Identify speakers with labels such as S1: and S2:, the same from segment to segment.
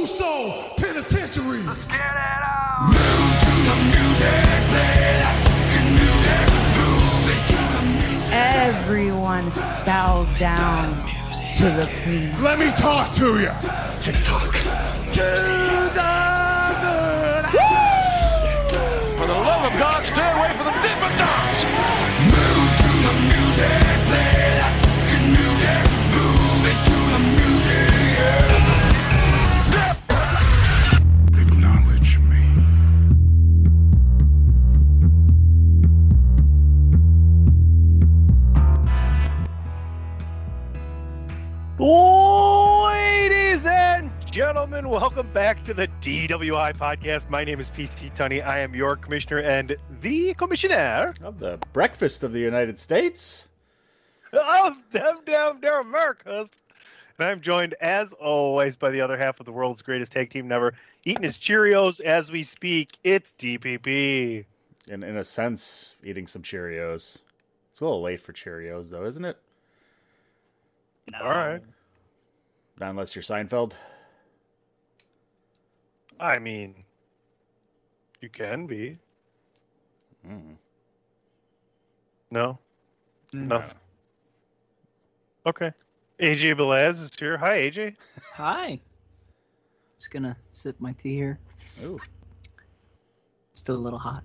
S1: Uso Penitentiary.
S2: Let's get it out.
S1: Move to the music, play that music. Move it to the music.
S3: Everyone bows down to the queen.
S1: Let me talk to you.
S4: TikTok.
S1: To the good.
S2: For the love of God, stay away from the Dippin'
S5: Ladies and gentlemen, welcome back to the DWI podcast. My name is PC Tunney. I am your commissioner and the commissioner
S6: Of the breakfast of the United States.
S5: of them damn their Americas. And I'm joined, as always, by the other half of the world's greatest tag team never, eating his Cheerios as we speak. It's DPP.
S6: In in a sense, eating some Cheerios. It's a little late for Cheerios, though, isn't it?
S5: All right.
S6: Not unless you're Seinfeld.
S5: I mean, you can be.
S6: Mm.
S5: No? No. Okay. AJ Belaz is here. Hi, AJ.
S7: Hi. Just gonna sip my tea here.
S6: Ooh.
S7: Still a little hot.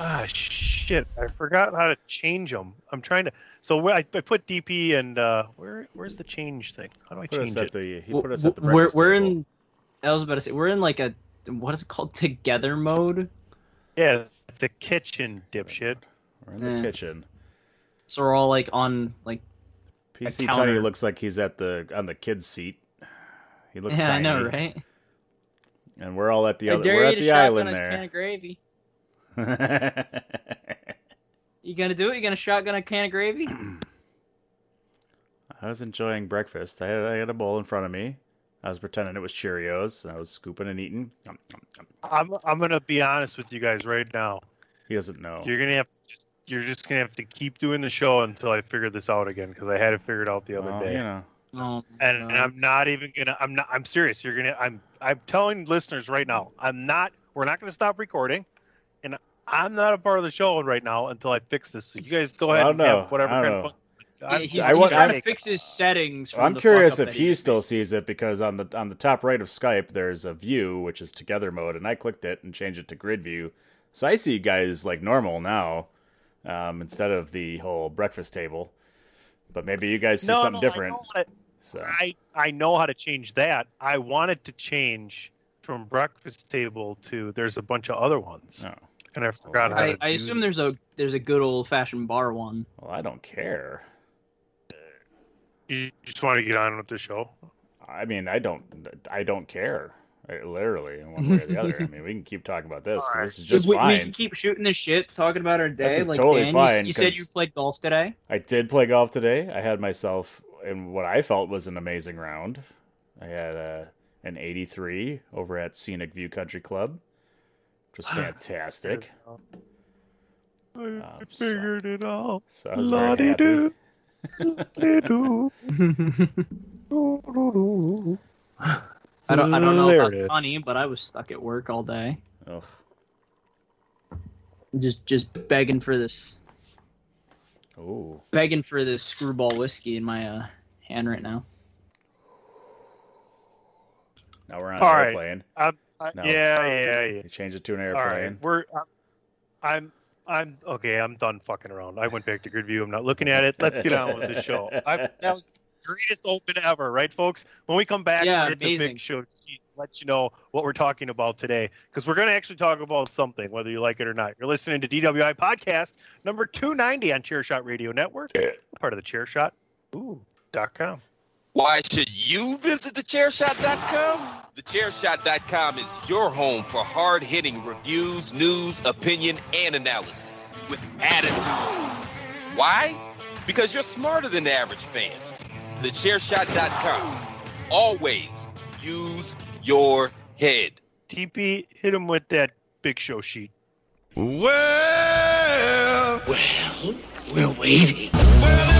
S5: Ah, shit! I forgot how to change them. I'm trying to. So where I, I put DP and uh, where where's the change thing? How do I
S6: Put us
S5: change
S6: at
S5: it?
S6: the he
S7: W-
S6: put us at the
S7: we're we're
S6: table.
S7: in. I was about to say we're in like a what is it called together mode.
S5: Yeah, it's the kitchen, dipshit.
S6: We're in the
S7: Yeah.
S6: kitchen.
S7: So we're all like on like
S6: PC
S7: counter.
S6: Tony looks like he's at the on the kid's seat. He looks
S7: yeah
S6: tiny.
S7: I know right.
S6: And we're all at the
S7: I
S6: other.
S7: dare
S6: We're
S7: you
S6: at
S7: to
S6: the
S7: shotgun
S6: island
S7: a can
S6: there.
S7: of gravy. You gonna do it? You gonna shotgun a can of gravy?
S6: I was enjoying breakfast. I had, I had a bowl in front of me. I was pretending it was Cheerios. And I was scooping and eating. Nom, nom, nom.
S5: I'm I'm gonna be honest with you guys right now.
S6: He doesn't know.
S5: You're gonna have to just, you're just gonna have to keep doing the show until I figure this out again because I had it figured out the other
S6: Well,
S5: day.
S6: you know.
S7: Oh,
S5: and, and I'm not even gonna. I'm not. I'm serious. You're gonna. I'm. I'm telling listeners right now. I'm not. We're not gonna stop recording, and I'm not a part of the show right now until I fix this. So you guys go
S6: I
S5: ahead
S6: don't
S5: and
S6: know.
S5: have whatever
S6: I
S5: kind
S6: don't
S5: of.
S7: Yeah,
S5: I'm,
S7: he's,
S6: I
S7: he's
S6: want-
S7: trying
S6: I'm-
S7: to fix his settings. From
S6: I'm
S7: the
S6: curious if he still
S7: made.
S6: sees it because on the on the top right of Skype there's a view which is together mode and I clicked it and changed it to grid view. So I see you guys like normal now um, instead of the whole breakfast table. But maybe you guys see
S5: no,
S6: something
S5: no,
S6: different.
S5: I know, how to,
S6: So
S5: I I know how to change that. I wanted to change from breakfast table to there's a bunch of other ones,
S6: no.
S5: And I forgot how
S7: I,
S5: to.
S7: I
S5: do
S7: assume there's a there's a good old fashioned bar one.
S6: Well, I don't care.
S5: You just want to get on with the show.
S6: I mean, I don't I don't care. I, literally, in one way or the other. I mean, we can keep talking about this. 'cause
S5: Alright.
S6: This is just
S7: we, we
S6: fine.
S7: can keep shooting this shit, talking about our day.
S6: is
S7: like
S6: totally
S7: Dan, you,
S6: fine,
S7: you said you
S6: 'cause-
S7: played golf today.
S6: I did play golf today. I had myself in what I felt was an amazing round. I had uh, an 83 over at Scenic View Country Club, which was fantastic.
S5: I
S6: Um, so-
S5: figured it out.
S6: So I was very happy.
S5: La-dee-doo. La-dee-doo.
S7: I don't I don't know
S5: There
S7: about
S5: it is.
S7: Tunny, but I was stuck at work all day,
S6: Ugh.
S7: just just begging for this
S6: Oh.
S7: begging for this Skrewball whiskey in my uh, hand right now.
S6: Now we're on
S5: All
S6: an
S5: right.
S6: airplane.
S5: I'm, I,
S6: No.
S5: Yeah, oh, yeah, yeah.
S6: You changed it to an airplane.
S5: right, we're. I'm. I'm okay. I'm done fucking around. I went back to grid view. I'm not looking at it. Let's get on with the show. I, that was the greatest open ever, right, folks? When we come back,
S7: Yeah,
S5: we'll hit
S7: amazing.
S5: big show. Let you know what we're talking about today, because we're going to actually talk about something, whether you like it or not. You're listening to DWI podcast number 290 on Chairshot Radio Network, part of the Chairshot. Ooh, dot com.
S8: Why should you visit thechairshot.com? Thechairshot.com is your home for hard hitting reviews, news, opinion, and analysis with attitude. Why? Because you're smarter than the average fan. Thechairshot.com. Always use your head.
S5: TP, hit him with that big show sheet.
S4: Well,
S1: Well, we're waiting.
S4: well,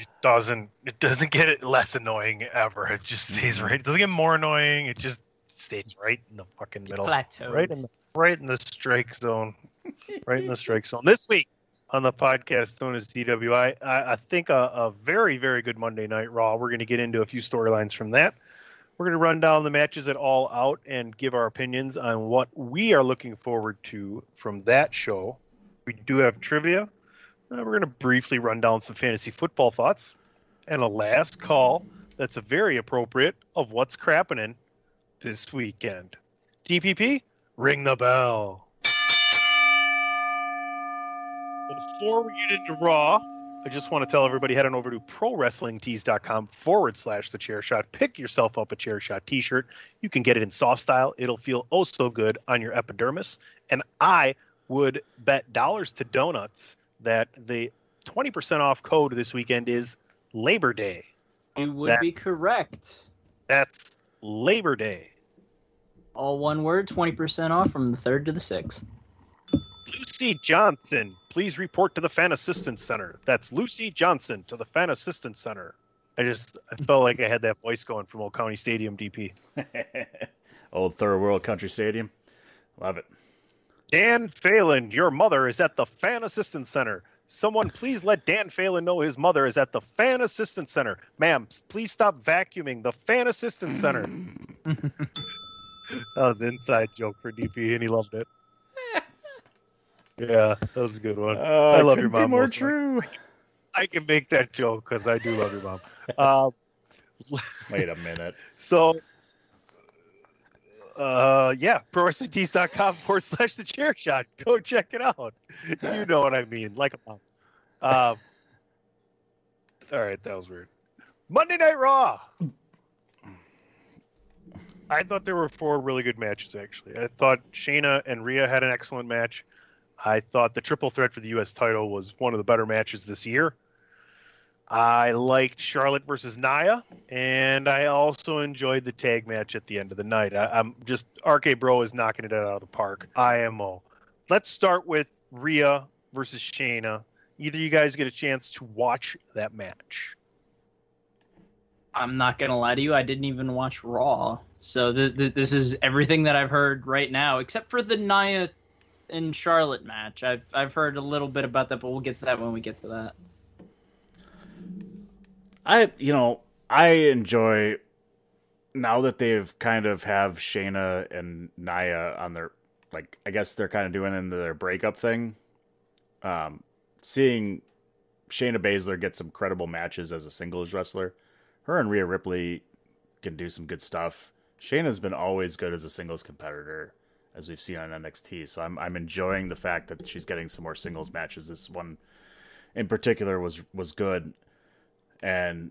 S5: it doesn't it doesn't get it less annoying ever. It just stays mm-hmm. right. It doesn't get more annoying. It just stays right in the fucking middle.
S7: Plateau.
S5: Right in the right in the strike zone. right in the strike zone. This week on the podcast known as DWI, I, I think a, a very, very good Monday night raw. We're gonna get into a few storylines from that. We're going to run down the matches at all out and give our opinions on what we are looking forward to from that show. We do have trivia. Uh, we're going to briefly run down some fantasy football thoughts and a last call that's a very appropriate of what's crappening this weekend. DPP, ring the bell. Before we get into Raw, I just want to tell everybody head on over to prowrestlingtees.com forward slash the chair shot. Pick yourself up a chair shot t shirt. You can get it in soft style. It'll feel oh so good on your epidermis. And I would bet dollars to donuts that the 20% off code this weekend is Labor Day.
S7: You would be correct.
S5: That's Labor Day.
S7: All one word, twenty percent off from the third to the sixth.
S5: Lucy Johnson, please report to the Fan Assistance Center. That's Lucy Johnson to the Fan Assistance Center. I just I felt like I had that voice going from Old County Stadium, DP.
S6: Old Third World Country Stadium. Love it.
S5: Dan Phelan, your mother is at the Fan Assistance Center. Someone please let Dan Phelan know his mother is at the Fan Assistance Center. Ma'am, please stop vacuuming the Fan Assistance Center. that was an inside joke for DP, and he loved it. Yeah, that was a good one.
S6: Uh,
S5: I love your
S6: couldn't be
S5: mom.
S6: more
S5: most
S6: true.
S5: I can make that joke because I do love your mom. Um,
S6: Wait a minute.
S5: so, uh, yeah, prowrestlingtees.com forward slash the chair shot. Go check it out. You know what I mean. Like a mom. Um, all right, that was weird. Monday Night Raw. I thought there were four really good matches, actually. I thought Shayna and Rhea had an excellent match. I thought the triple threat for the U.S. title was one of the better matches this year. I liked Charlotte versus Nia, and I also enjoyed the tag match at the end of the night. I, I'm just RK Bro is knocking it out of the park. IMO. Let's start with Rhea versus Shayna. Either you guys get a chance to watch that match.
S7: I'm not gonna lie to you. I didn't even watch Raw, so th- th- this is everything that I've heard right now, except for the Nia and Charlotte match. I've I've heard a little bit about that, but we'll get to that when we get to that.
S6: I you know I enjoy now that they've kind of have Shayna and Nia on their like I guess they're kind of doing into their breakup thing. Um, seeing Shayna Baszler get some credible matches as a singles wrestler, her and Rhea Ripley can do some good stuff. Shayna's been always good as a singles competitor, as we've seen on NXT. So I'm I'm enjoying the fact that she's getting some more singles matches. This one in particular was was good, and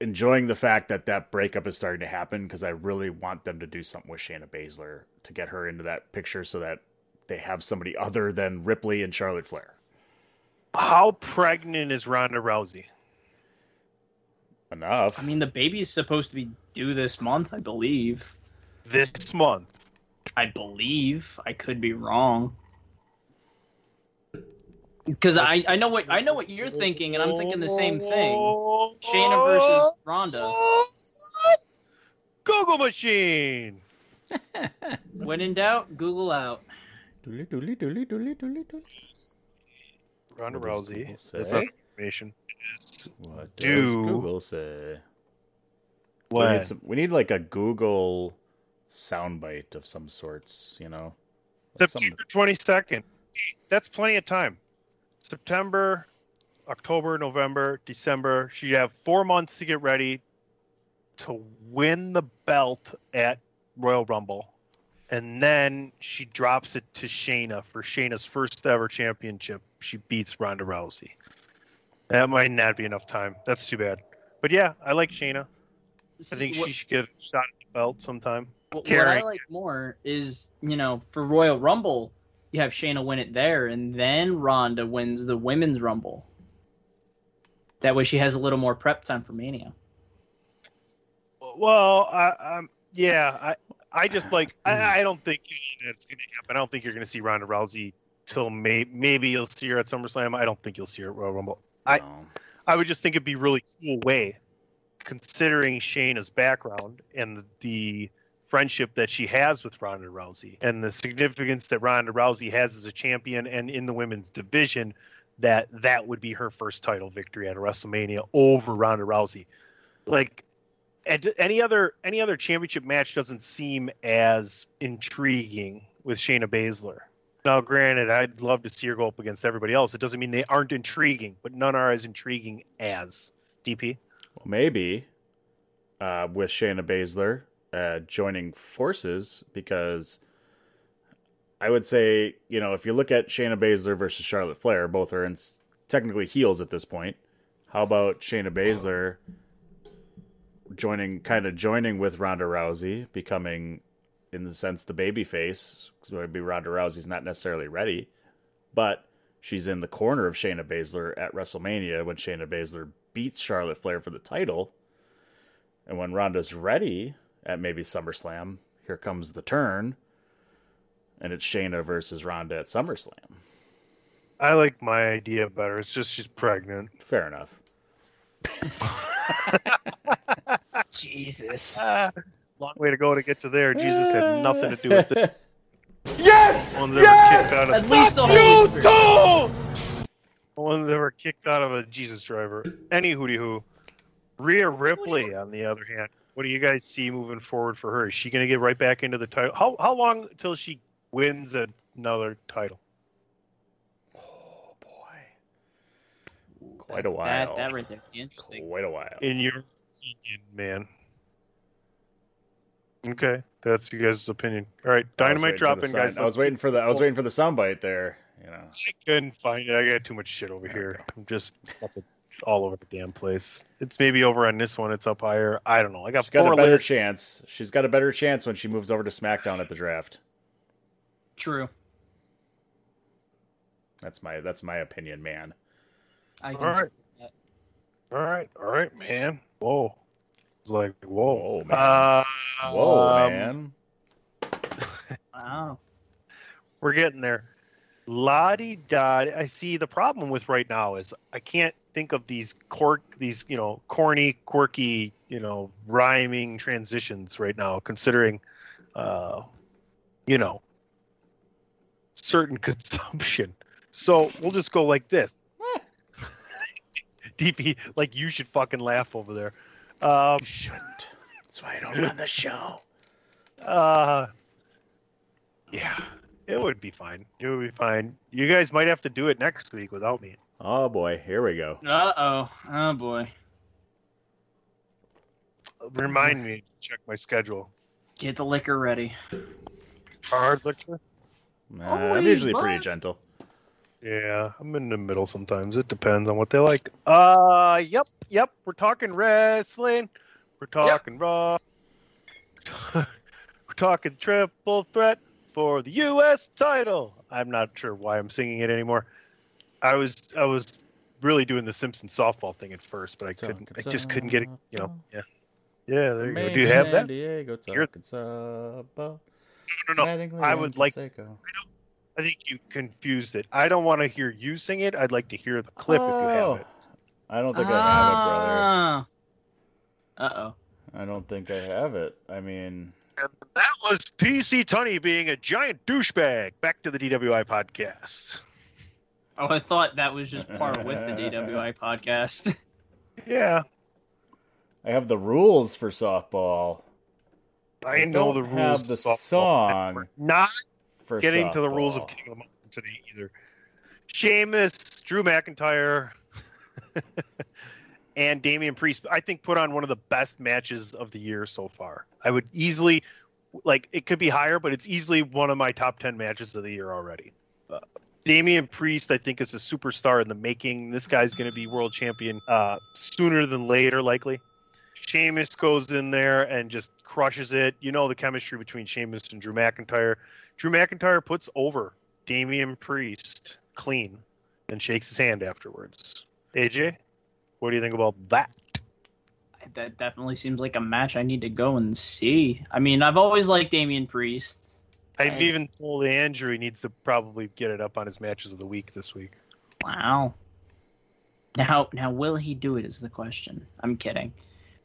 S6: enjoying the fact that that breakup is starting to happen because I really want them to do something with Shayna Baszler to get her into that picture so that they have somebody other than Ripley and Charlotte Flair.
S5: How pregnant is Ronda Rousey?
S6: Enough.
S7: I mean, the baby's supposed to be due this month, I believe.
S5: This month.
S7: I believe. I could be wrong. Because I, I know what I know what you're thinking, and I'm thinking the same thing. Shayna versus Ronda.
S5: Google machine.
S7: When in doubt, Google out.
S6: Doodly doodly doodly doodly doodly doodly.
S5: Ronda Rousey.
S6: Google
S5: That's not information.
S6: What
S5: Do-
S6: does Google say? We
S5: What?
S6: need, some, we need like a Google soundbite of some sorts, you know? Like
S5: September twenty second. That's plenty of time. September, October, November, December. She have four months to get ready to win the belt at Royal Rumble. And then she drops it to Shayna for Shayna's first ever championship. She beats Ronda Rousey. That might not be enough time. That's too bad. But yeah, I like Shayna. I think
S7: what-
S5: she should get a shot at the belt sometime.
S7: What, what I like more is, you know, for Royal Rumble, you have Shayna win it there, and then Ronda wins the Women's Rumble. That way, she has a little more prep time for Mania.
S5: Well, I, um, yeah, I, I just like, I, I don't think it's going to happen. I don't think you're going to see Ronda Rousey till may, maybe you'll see her at SummerSlam. I don't think you'll see her at Royal Rumble. I,
S6: no.
S5: I would just think it'd be really cool way, considering Shayna's background and the, the friendship that she has with Ronda Rousey and the significance that Ronda Rousey has as a champion and in the women's division, that that would be her first title victory at WrestleMania over Ronda Rousey. Like any other any other championship match doesn't seem as intriguing with Shayna Baszler. Now, granted, I'd love to see her go up against everybody else. It doesn't mean they aren't intriguing, but none are as intriguing as DP.
S6: Well, maybe uh, with Shayna Baszler uh, joining forces because I would say, you know, if you look at Shayna Baszler versus Charlotte Flair, both are in, technically heels at this point. How about Shayna Baszler joining, kind of joining with Ronda Rousey, becoming, in the sense, the baby face? So maybe Ronda Rousey's not necessarily ready, but she's in the corner of Shayna Baszler at WrestleMania when Shayna Baszler beats Charlotte Flair for the title. And when Ronda's ready at maybe SummerSlam, here comes the turn. And it's Shayna versus Ronda at SummerSlam.
S5: I like my idea better. It's just she's pregnant.
S6: Fair enough.
S7: Jesus.
S5: Long way to go to get to there. Jesus had nothing to do with this.
S4: Yes!
S5: One that ever kicked out
S7: At
S5: of
S7: least the
S4: You
S7: Holy Spirit.
S4: too!
S5: one that ever kicked out of a Jesus driver. Any hooty hoo. Rhea Ripley, on the other hand, what do you guys see moving forward for her? Is she going to get right back into the title? How how long until she wins another title?
S6: Oh, boy. Quite a while.
S7: That, that right there. Interesting.
S6: Quite a while.
S5: In your opinion, man. Okay, that's you guys' opinion. All right, dynamite
S6: waiting for the
S5: dropping, guys.
S6: I was waiting for the I was waiting for the soundbite there. You know.
S5: I couldn't find it. I got too much shit over here. I'm just up it- all over the damn place. It's maybe over on this one. It's up higher. I don't know. I got
S6: She's got a better
S5: lists.
S6: chance. She's got a better chance when she moves over to SmackDown at the draft.
S7: True.
S6: That's my that's my opinion, man.
S7: I can
S5: All right. All right, all right, man. Whoa. It's like whoa,
S6: Whoa, man.
S5: Uh,
S6: Whoa,
S5: um,
S6: man.
S7: Wow.
S5: We're getting there. La di da. I see the problem with right now is I can't think of these cork, these you know corny, quirky, you know rhyming transitions right now. Considering, uh, you know, certain consumption. So we'll just go like this. DP, like you should fucking laugh over there. Um,
S6: shouldn't. That's why I don't run the show.
S5: Uh, yeah, it would be fine. It would be fine. You guys might have to do it next week without me.
S6: Oh boy, here we go.
S7: Uh oh. Oh boy.
S5: Remind me to check my schedule.
S7: Get the liquor ready.
S5: Hard liquor?
S6: Nah, I'm usually pretty gentle.
S5: Yeah, I'm in the middle sometimes. It depends on what they like. Uh, yep, yep. We're talking wrestling. We're talking Raw. We're talking triple threat for the U.S. title. I'm not sure why I'm singing it anymore. I was I was really doing the Simpson softball thing at first, but I couldn't. I just couldn't get it. You know. Yeah. Yeah. There you go. Do you have that?
S6: Diego,
S5: Here-
S6: talking sub-
S5: No, no, no. I would like. I don't. I think you confused it. I don't want to hear you sing it. I'd like to hear the clip if you have
S6: Oh.
S5: it.
S6: I don't think I have it, brother.
S7: Uh oh.
S6: I don't think I have it. I mean,
S5: That was PC Tunney being a giant douchebag. Back to the DWI podcast.
S7: Oh, I thought that was just part with the DWI podcast.
S5: Yeah,
S6: I have the rules for softball.
S5: I know the rules.
S6: have
S5: of
S6: the
S5: softball.
S6: song
S5: We're not
S6: for
S5: getting to the rules of
S6: softball.
S5: King of the Mountain today either. Sheamus, Drew McIntyre, and Damian Priest, I think, put on one of the best matches of the year so far. I would easily, like, it could be higher, but it's easily one of my top 10 matches of the year already. Uh, Damian Priest, I think, is a superstar in the making. This guy's going to be world champion uh, sooner than later, likely. Sheamus goes in there and just crushes it. You know the chemistry between Sheamus and Drew McIntyre. Drew McIntyre puts over Damian Priest clean and shakes his hand afterwards. AJ, what do you think about that?
S7: that definitely seems like a match I need to go and see. I mean, I've always liked Damian Priest.
S5: I've
S7: And-
S5: even told Andrew he needs to probably get it up on his matches of the week this week.
S7: Wow. Now, now, will he do it? Is the question. I'm kidding.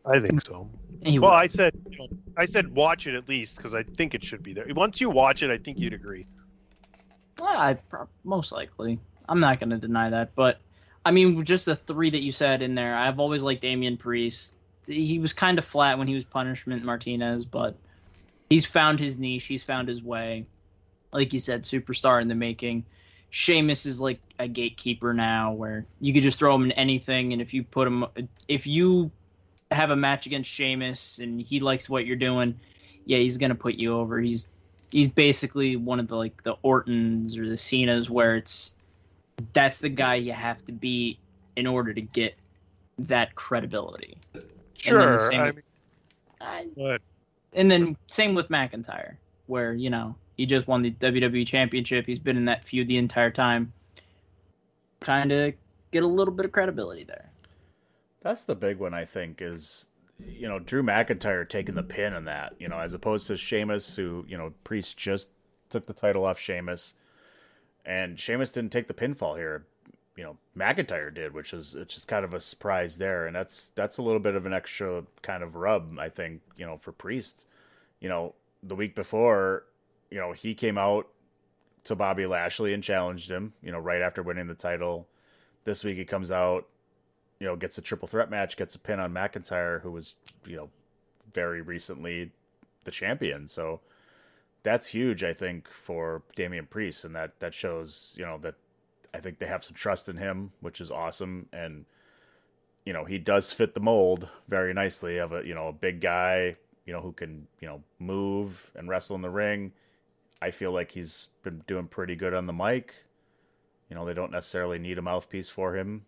S5: I think so.
S7: He
S5: well,
S7: will.
S5: I said, you know, I said watch it at least because I think it should be there. Once you watch it, I think you'd agree.
S7: Yeah, I most likely. I'm not going to deny that, but I mean, just the three that you said in there, I've always liked Damian Priest. He was kind of flat when he was Punishment Martinez, but he's found his niche. He's found his way. Like you said, superstar in the making. Sheamus is like a gatekeeper now, where you could just throw him in anything, and if you put him, if you have a match against Sheamus and he likes what you're doing, yeah, he's gonna put you over. He's he's basically one of the like the Ortons or the Cenas where it's that's the guy you have to beat in order to get that credibility. The
S5: Sure.
S7: same
S5: I mean,
S7: I- and then same with McIntyre, where you know he just won the WWE Championship. He's been in that feud the entire time. Kind of get a little bit of credibility there.
S6: That's the big one, I think, is you know Drew McIntyre taking the pin in that, you know, as opposed to Sheamus, who you know Priest just took the title off Sheamus, and Sheamus didn't take the pinfall here. You know, McIntyre did, which is which is kind of a surprise there, and that's that's a little bit of an extra kind of rub, I think, you know, for Priest. You know, the week before, you know, he came out to Bobby Lashley and challenged him, you know, right after winning the title. This week he comes out, you know, gets a triple threat match, gets a pin on McIntyre, who was, you know, very recently the champion. So that's huge, I think, for Damian Priest, and that that shows, you know, that I think they have some trust in him, which is awesome. And you know, he does fit the mold very nicely of a you know a big guy, you know, who can you know move and wrestle in the ring. I feel like he's been doing pretty good on the mic. You know, they don't necessarily need a mouthpiece for him.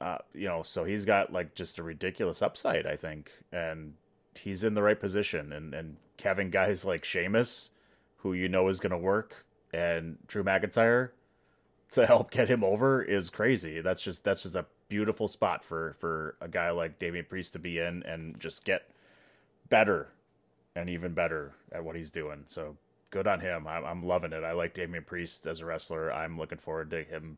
S6: Uh, you know, so he's got like just a ridiculous upside, I think, and he's in the right position. And and having guys like Sheamus, who you know is going to work, and Drew McIntyre to help get him over is crazy. That's just that's just a beautiful spot for for a guy like Damian Priest to be in and just get better and even better at what he's doing. So good on him. I'm, I'm loving it. I like Damian Priest as a wrestler. I'm looking forward to him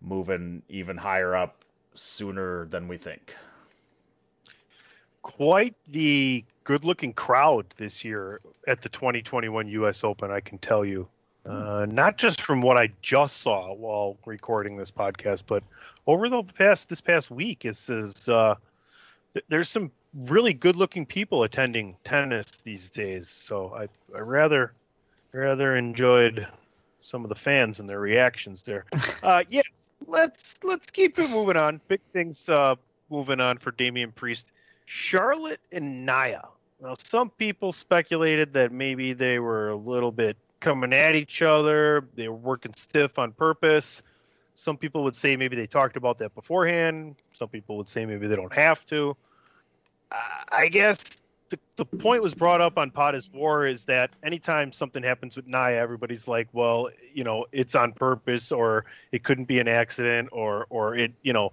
S6: moving even higher up sooner than we think.
S5: Quite the good-looking crowd this year at the 2021 U.S. Open. I can tell you, uh, not just from what I just saw while recording this podcast, but over the past this past week, it says uh, th- there's some really good-looking people attending tennis these days. So I I rather rather enjoyed some of the fans and their reactions there. Uh, yeah, let's let's keep it moving on. Big things uh, moving on for Damian Priest, Charlotte and Nia. Now, some people speculated that maybe they were a little bit coming at each other. They were working stiff on purpose. Some people would say maybe they talked about that beforehand. Some people would say maybe they don't have to. I guess the, the point was brought up on Pot is War is that anytime something happens with Nia, everybody's like, well, you know, it's on purpose or it couldn't be an accident or, or it, you know,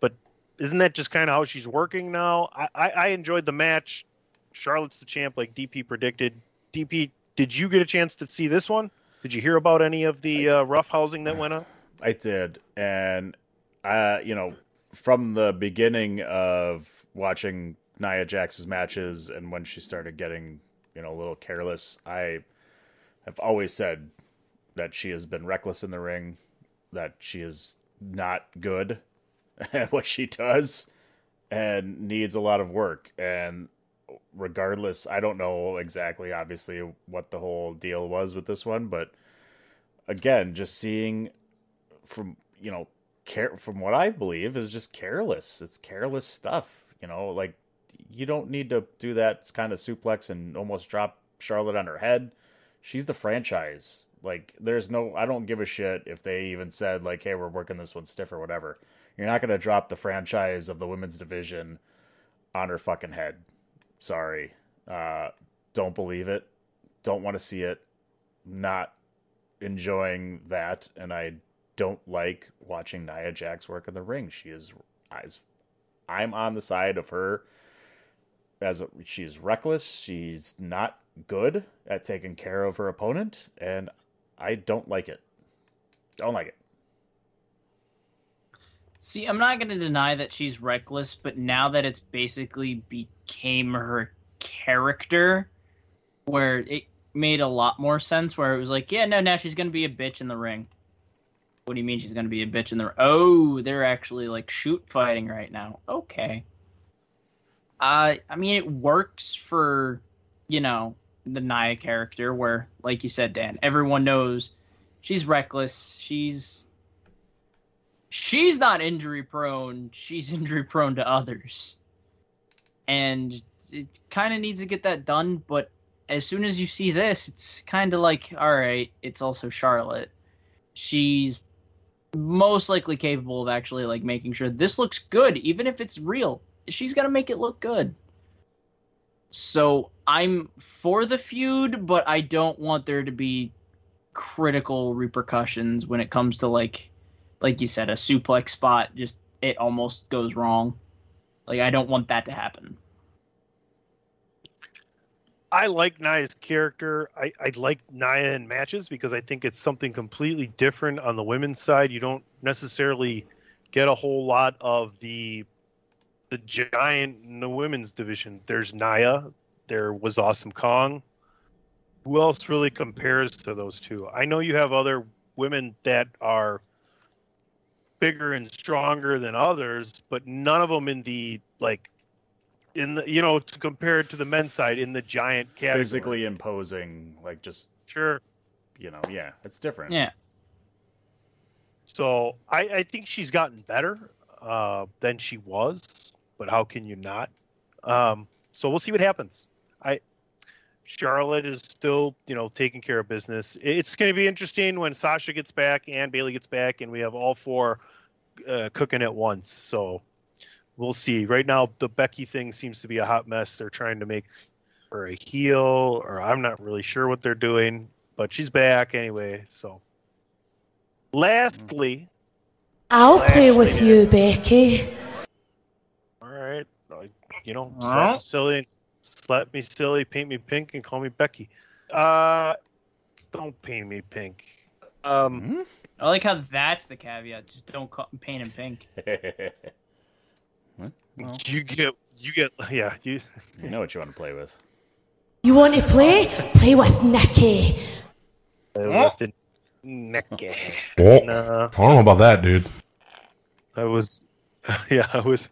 S5: but isn't that just kind of how she's working now? I, I, I enjoyed the match. Charlotte's the champ, like DP predicted. DP, did you get a chance to see this one? Did you hear about any of the uh, rough housing that went on?
S6: I did, and uh, you know, from the beginning of watching Nia Jax's matches and when she started getting, you know, a little careless, I have always said that she has been reckless in the ring, that she is not good at what she does and needs a lot of work. And regardless, I don't know exactly, obviously, what the whole deal was with this one, but again, just seeing from you know care from what I believe is just careless. It's careless stuff. You know, like you don't need to do that kind of suplex and almost drop Charlotte on her head. She's the franchise. Like there's no I don't give a shit if they even said like hey we're working this one stiff or whatever. You're not going to drop the franchise of the women's division on her fucking head. Sorry. Uh don't believe it. Don't want to see it. Not enjoying that and I don't like watching Nia Jax work in the ring. She is I'm on the side of her as a, she's reckless, she's not good at taking care of her opponent and I don't like it. Don't like it.
S7: See, I'm not going to deny that she's reckless, but now that it's basically became her character, where it made a lot more sense, where it was like, yeah, no, now she's going to be a bitch in the ring. What do you mean she's going to be a bitch in the? Oh, they're actually like shoot fighting right now. Okay. Uh, I mean, it works for, you know, the Nia character, where, like you said, Dan, everyone knows she's reckless. She's she's not injury prone. She's injury prone to others, and it kind of needs to get that done. But as soon as you see this, it's kind of like, all right, it's also Charlotte. She's most likely capable of actually like making sure this looks good, even if it's real. She's gonna make it look good. So I'm for the feud, but I don't want there to be critical repercussions when it comes to like like you said, a suplex spot just it almost goes wrong. Like I don't want that to happen.
S5: I like Nia's character. I, I like Nia in matches because I think it's something completely different on the women's side. You don't necessarily get a whole lot of the the giant in the women's division. There's Nia. There was Awesome Kong. Who else really compares to those two? I know you have other women that are bigger and stronger than others, but none of them in the like in the you know to compare it to the men's side in the giant category.
S6: Physically imposing, like just
S5: Sure.
S6: you know, yeah, it's different.
S7: Yeah.
S5: So I, I think she's gotten better uh, than she was, but how can you not? Um, so we'll see what happens. I Charlotte is still, you know, taking care of business. It's going to be interesting when Sasha gets back and Bayley gets back, and we have all four uh, cooking at once. So we'll see. Right now, the Becky thing seems to be a hot mess. They're trying to make her a heel, or I'm not really sure what they're doing, but she's back anyway. So, lastly,
S9: I'll play with you, Becky.
S5: all right, you know,
S7: All
S5: slap silly, slap me silly, paint me pink, and call me Becky. Uh, don't paint me pink. Um,
S6: Hmm?
S7: I like how that's the caveat. Just don't call, paint him pink.
S6: what?
S5: you get, you get, yeah, you.
S6: You know what you want to play with.
S9: You want to play? Play with Nicky.
S5: Uh, with the neck.
S10: Oh,
S5: No.
S10: I don't know about that, dude.
S5: I was, yeah, I was.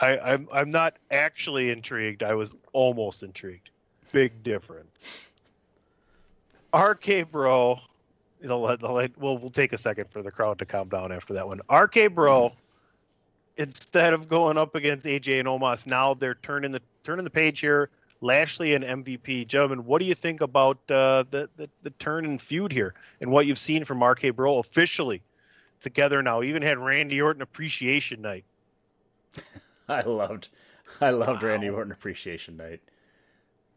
S5: I, I'm I'm not actually intrigued. I was almost intrigued. Big difference. RK Bro, it'll let, it'll let- we'll we'll take a second for the crowd to calm down after that one. RK Bro, instead of going up against AJ and Omos, now they're turning the turning the page here. Lashley and MVP, gentlemen, what do you think about uh, the, the the turn and feud here, and what you've seen from RK Bro officially together now? Even had Randy Orton appreciation night.
S6: I loved, I loved Randy Orton Appreciation Night.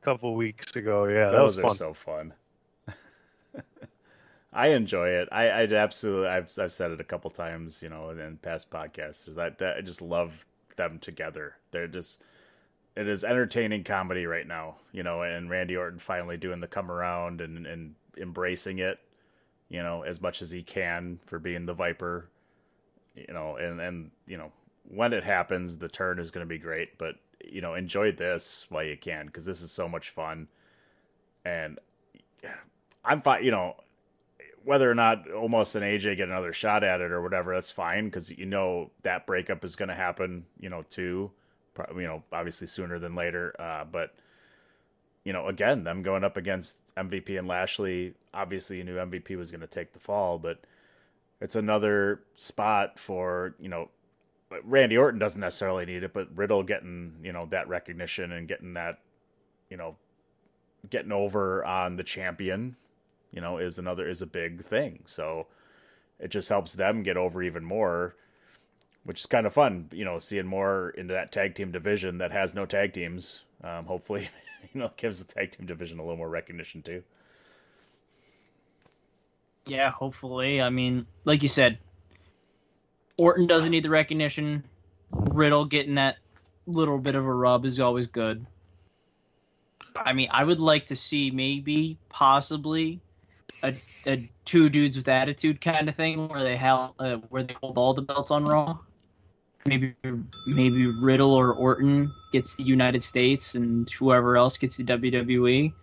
S5: a couple weeks ago. Yeah, that was
S6: Those
S5: fun.
S6: are so fun. I enjoy it. I, I absolutely. I've I've said it a couple times, you know, in past podcasts. Is that, that I just love them together. They're just. It is entertaining comedy right now, you know, and Randy Orton finally doing the come around and and embracing it, you know, as much as he can for being the Viper, you know, and and you know when it happens, the turn is going to be great. But you know, enjoy this while you can because this is so much fun, and I'm fine. You know, whether or not Omos and AJ get another shot at it or whatever, that's fine because you know that breakup is going to happen. You know, too. You know, obviously sooner than later. Uh, but you know, again, them going up against MVP and Lashley. Obviously, you knew MVP was going to take the fall, but it's another spot for you know Randy Orton doesn't necessarily need it, but Riddle getting you know that recognition and getting that you know getting over on the champion, you know, is another is a big thing. So it just helps them get over even more, which is kind of fun. You know, seeing more into that tag team division that has no tag teams. Um, hopefully, you know, gives the tag team division a little more recognition too.
S7: Yeah, hopefully. I mean, like you said, Orton doesn't need the recognition. Riddle getting that little bit of a rub is always good. I mean, I would like to see maybe, possibly, a, a two dudes with attitude kind of thing where they have uh, where they hold all the belts on Raw. Maybe maybe Riddle or Orton gets the United States and whoever else gets the WWE.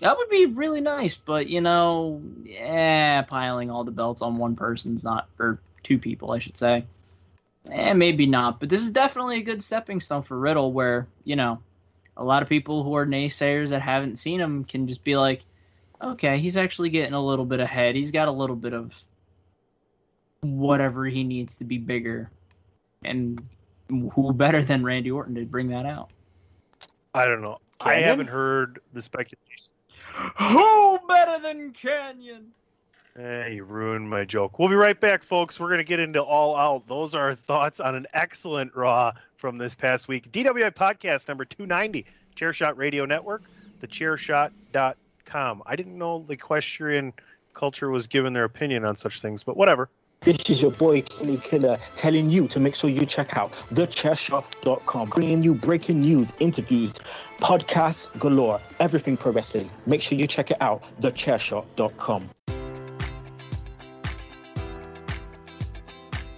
S7: That would be really nice, but you know, yeah, piling all the belts on one person's not, or two people, I should say. Eh, maybe not, but this is definitely a good stepping stone for Riddle, where you know, a lot of people who are naysayers that haven't seen him can just be like, okay, he's actually getting a little bit ahead. He's got a little bit of whatever he needs to be bigger, and who better than Randy Orton to bring that out?
S5: I don't know. I haven't heard the speculation.
S7: Who better than Canyon?
S5: Eh, you ruined my joke. We'll be right back, folks. We're going to get into All Out. Those are our thoughts on an excellent Raw from this past week. DWI Podcast number 290, Chairshot Radio Network, thechairshot.com. I didn't know the equestrian culture was giving their opinion on such things, but whatever.
S11: This is your boy Kenny Killer telling you to make sure you check out thechairshot.com, bringing you breaking news, interviews, podcasts galore, everything pro wrestling. Make sure you check it out, thechairshot.com.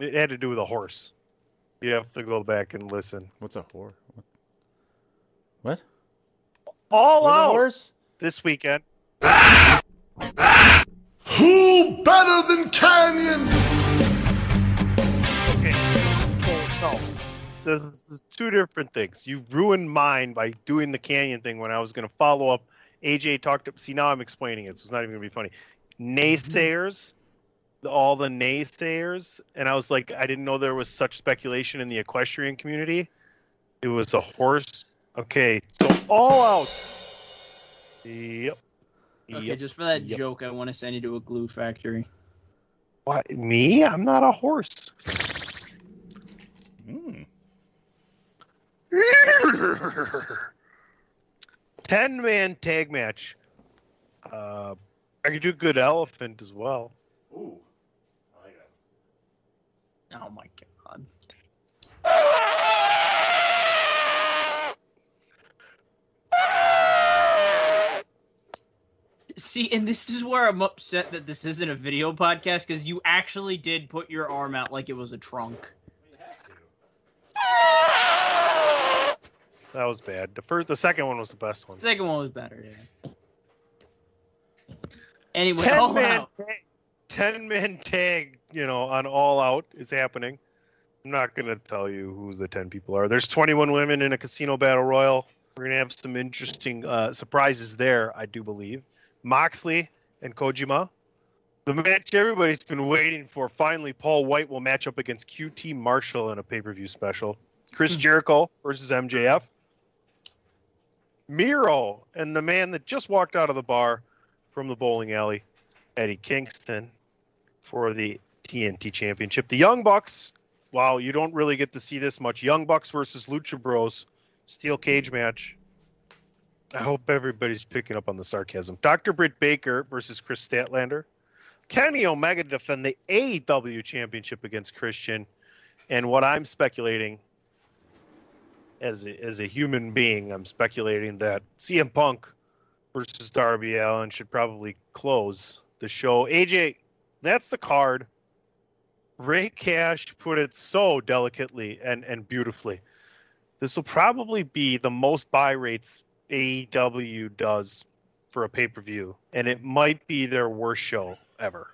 S5: It had to do with a horse. You have to go back and listen.
S6: What's a horse? What?
S5: All
S6: What's a
S5: out
S6: horse?
S5: this weekend.
S4: Who better than Canyon?
S5: Okay. So, no. This is two different things. You ruined mine by doing the canyon thing when I was going to follow up. AJ talked. Up. See, now I'm explaining it, so it's not even going to be funny. Mm-hmm. Naysayers, all the naysayers, and I was like, I didn't know there was such speculation in the equestrian community. It was a horse. Okay, so all out. Yep.
S7: Okay,
S5: Yep.
S7: just for that
S5: Yep.
S7: joke, I want to send you to a glue factory.
S5: What? Me? I'm not a horse.
S6: Hmm.
S5: Ten man tag match. Uh, I could do good elephant as well.
S6: Ooh.
S7: Oh my god. See, and this is where I'm upset that this isn't a video podcast because you actually did put your arm out like it was a trunk.
S5: That was bad. The first, the second one was the best one.
S7: The second one was better, yeah. Anyway,
S5: Ten
S7: all
S5: man, tag, ten man tag. You know, on all out is happening. I'm not gonna tell you who the ten people are. There's 21 women in a casino battle royal. We're gonna have some interesting uh, surprises there, I do believe. Moxley and Kojima. The match everybody's been waiting for. Finally, Paul Wight will match up against QT Marshall in a pay per view special. Chris Jericho versus MJF. Miro and the man that just walked out of the bar from the bowling alley, Eddie Kingston, for the TNT Championship. The Young Bucks. Wow, you don't really get to see this much. Young Bucks versus Lucha Bros. Steel cage match. I hope everybody's picking up on the sarcasm. Dr. Britt Baker versus Kris Statlander. Kenny Omega to defend the AEW Championship against Christian. And what I'm speculating, as a, as a human being, I'm speculating that CM Punk versus Darby Allin should probably close the show. AJ, that's the card. Ray Cash put it so delicately and, and beautifully. This will probably be the most buy rates AEW does for a pay per view, and it might be their worst show ever.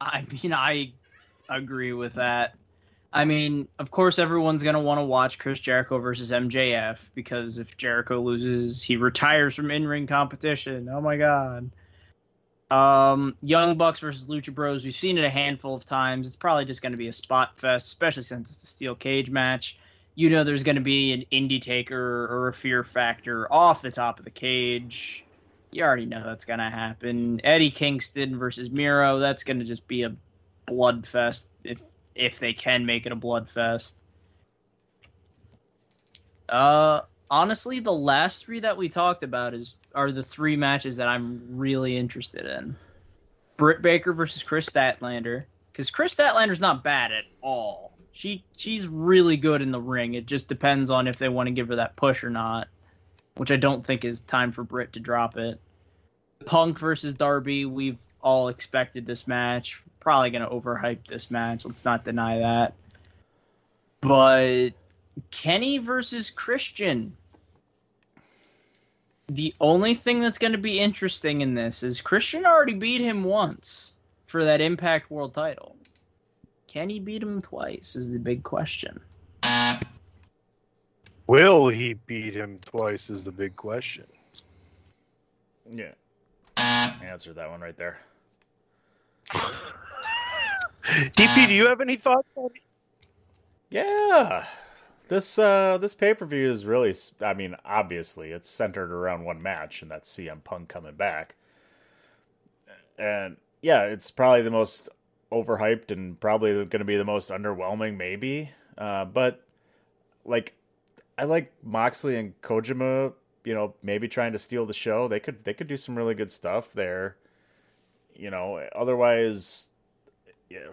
S7: I mean, I agree with that. I mean, of course, everyone's going to want to watch Chris Jericho versus MJF because if Jericho loses, he retires from in ring competition. Oh my God. Um, Young Bucks versus Lucha Bros. We've seen it a handful of times. It's probably just going to be a spot fest, especially since it's a steel cage match. You know, there's going to be an indie taker or a fear factor off the top of the cage. You already know that's going to happen. Eddie Kingston versus Miro. That's going to just be a blood fest if if they can make it a blood fest. Uh, honestly, the last three that we talked about is are the three matches that I'm really interested in. Britt Baker versus Kris Statlander, because Kris Statlander's not bad at all. She she's really good in the ring. It just depends on if they want to give her that push or not, which I don't think is time for Britt to drop it. Punk versus Darby, we've all expected this match. Probably gonna overhype this match. Let's not deny that. But Kenny versus Christian. The only thing that's going to be interesting in this is Christian already beat him once for that Impact World title. Can he beat him twice? Is the big question.
S5: Will he beat him twice? Is the big question.
S6: Yeah. Answer that one right there.
S5: DP, do you have any thoughts on it?
S6: Yeah. This uh this pay-per-view is really I mean, obviously it's centered around one match and that's CM Punk coming back. And yeah, it's probably the most overhyped and probably going to be the most underwhelming maybe. Uh but like I like Moxley and Kojima, you know, maybe trying to steal the show. They could they could do some really good stuff there. you know, otherwise, yeah,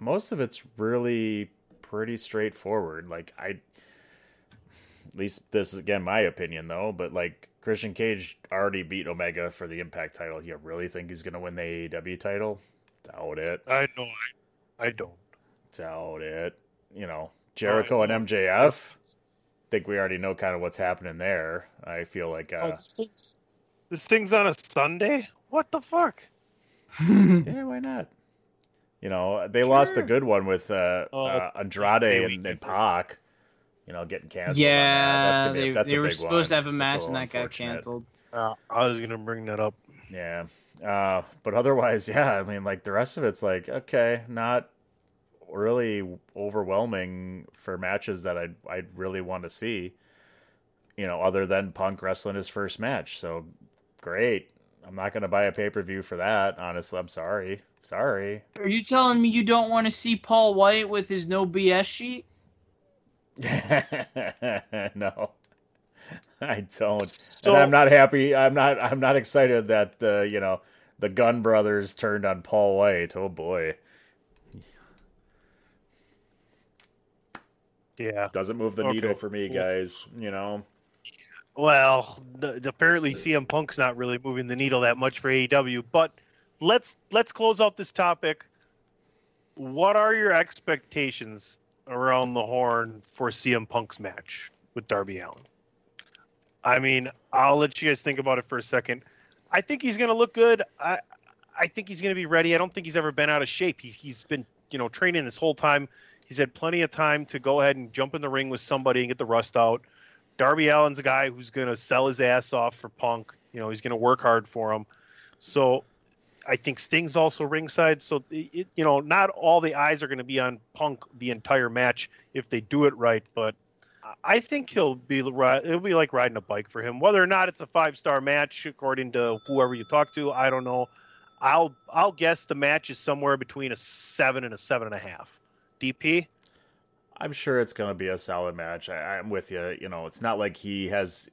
S6: most of it's really pretty straightforward. Like I, at least this is again my opinion though, but like Christian Cage already beat Omega for the Impact title. You really think he's gonna win the AEW title? Doubt it.
S5: I know. I, I don't.
S6: Doubt it. You know, Jericho and MJF. Think we already know kind of what's happening there. I feel like
S5: Oh,
S6: uh,
S5: this, thing's, this thing's on a Sunday. What the fuck?
S6: yeah, why not? You know, they lost a good one with uh,
S5: Oh,
S6: uh, Andrade and, and Pac. You know, getting canceled. on that.
S7: Yeah,
S6: that's gonna be,
S7: they,
S6: that's
S7: they
S6: a
S7: were
S6: big
S7: supposed to have a match
S6: little
S7: and that got canceled.
S5: Uh, I was gonna bring that up.
S6: Yeah. Uh, but otherwise, yeah, I mean, like the rest of it's like okay, not really overwhelming for matches that I I really want to see. You know, other than Punk wrestling his first match, so great. I'm not gonna buy a pay per view for that. Honestly, I'm sorry. Sorry.
S7: Are you telling me you don't want to see Paul Wight with his no BS sheet?
S6: no, I don't.
S5: So-
S6: and I'm not happy. I'm not. I'm not excited that uh, you know the Gunn Brothers turned on Paul Wight. Oh boy,
S5: Yeah.
S6: doesn't move the
S5: Okay.
S6: needle for me,
S5: Cool.
S6: guys. You know.
S5: Well, the, the- apparently CM Punk's not really moving the needle that much for AEW. But let's let's close out this topic. What are your expectations around the horn for CM Punk's match with Darby Allin? I mean, I'll let you guys think about it for a second. I think he's going to look good. I I think he's going to be ready. I don't think he's ever been out of shape. He's he's been you know training this whole time. He's had plenty of time to go ahead and jump in the ring with somebody and get the rust out. Darby Allin's a guy who's going to sell his ass off for Punk. You know, he's going to work hard for him. So I think Sting's also ringside. So, it, you know, not all the eyes are going to be on Punk the entire match if they do it right. But I think he'll be, it'll be like riding a bike for him. Whether or not it's a five star match, according to whoever you talk to, I don't know. I'll I'll guess the match is somewhere between a seven and a seven and a half. DP.
S6: I'm sure it's going to be a solid match. I, I'm with you. You know, it's not like he has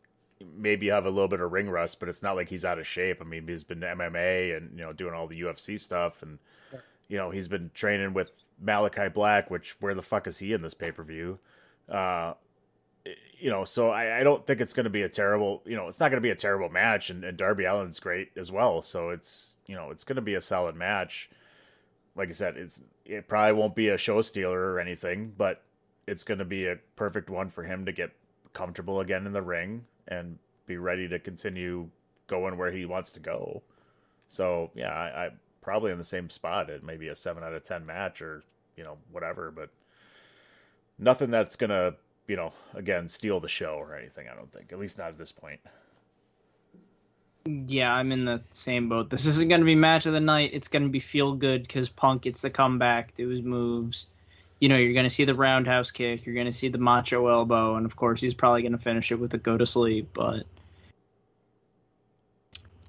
S6: maybe have a little bit of ring rust, but it's not like he's out of shape. I mean, he's been MMA and you know doing all the UFC stuff, and you know he's been training with Malakai Black. Which where the fuck is he in this pay per view? Uh, you know, so I, I don't think it's going to be a terrible. You know, it's not going to be a terrible match, and, and Darby Allin's great as well. So it's you know it's going to be a solid match. Like I said, it's it probably won't be a show stealer or anything, but it's going to be a perfect one for him to get comfortable again in the ring and be ready to continue going where he wants to go. So yeah, I, I probably in the same spot at maybe a seven out of ten match or you know whatever, but nothing that's gonna you know again steal the show or anything. I don't think, at least not at this point.
S7: Yeah, I'm in the same boat. This isn't going to be match of the night. It's going to be feel good because Punk gets the comeback, do his moves. You know, you're going to see the roundhouse kick. You're going to see the macho elbow, and of course, he's probably going to finish it with a go to sleep. But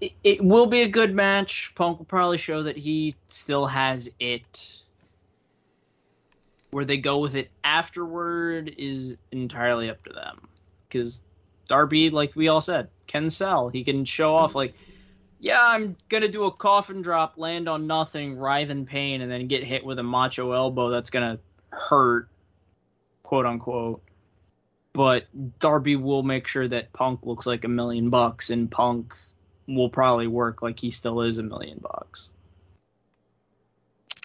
S7: it, it will be a good match. Punk will probably show that he still has it. Where they go with it afterward is entirely up to them. Because Darby, like we all said, can sell. He can show off like, yeah, I'm gonna do a coffin drop, land on nothing, writhe in pain, and then get hit with a macho elbow that's gonna hurt, quote unquote. But Darby will make sure that Punk looks like a million bucks, and Punk will probably work like he still is a million bucks.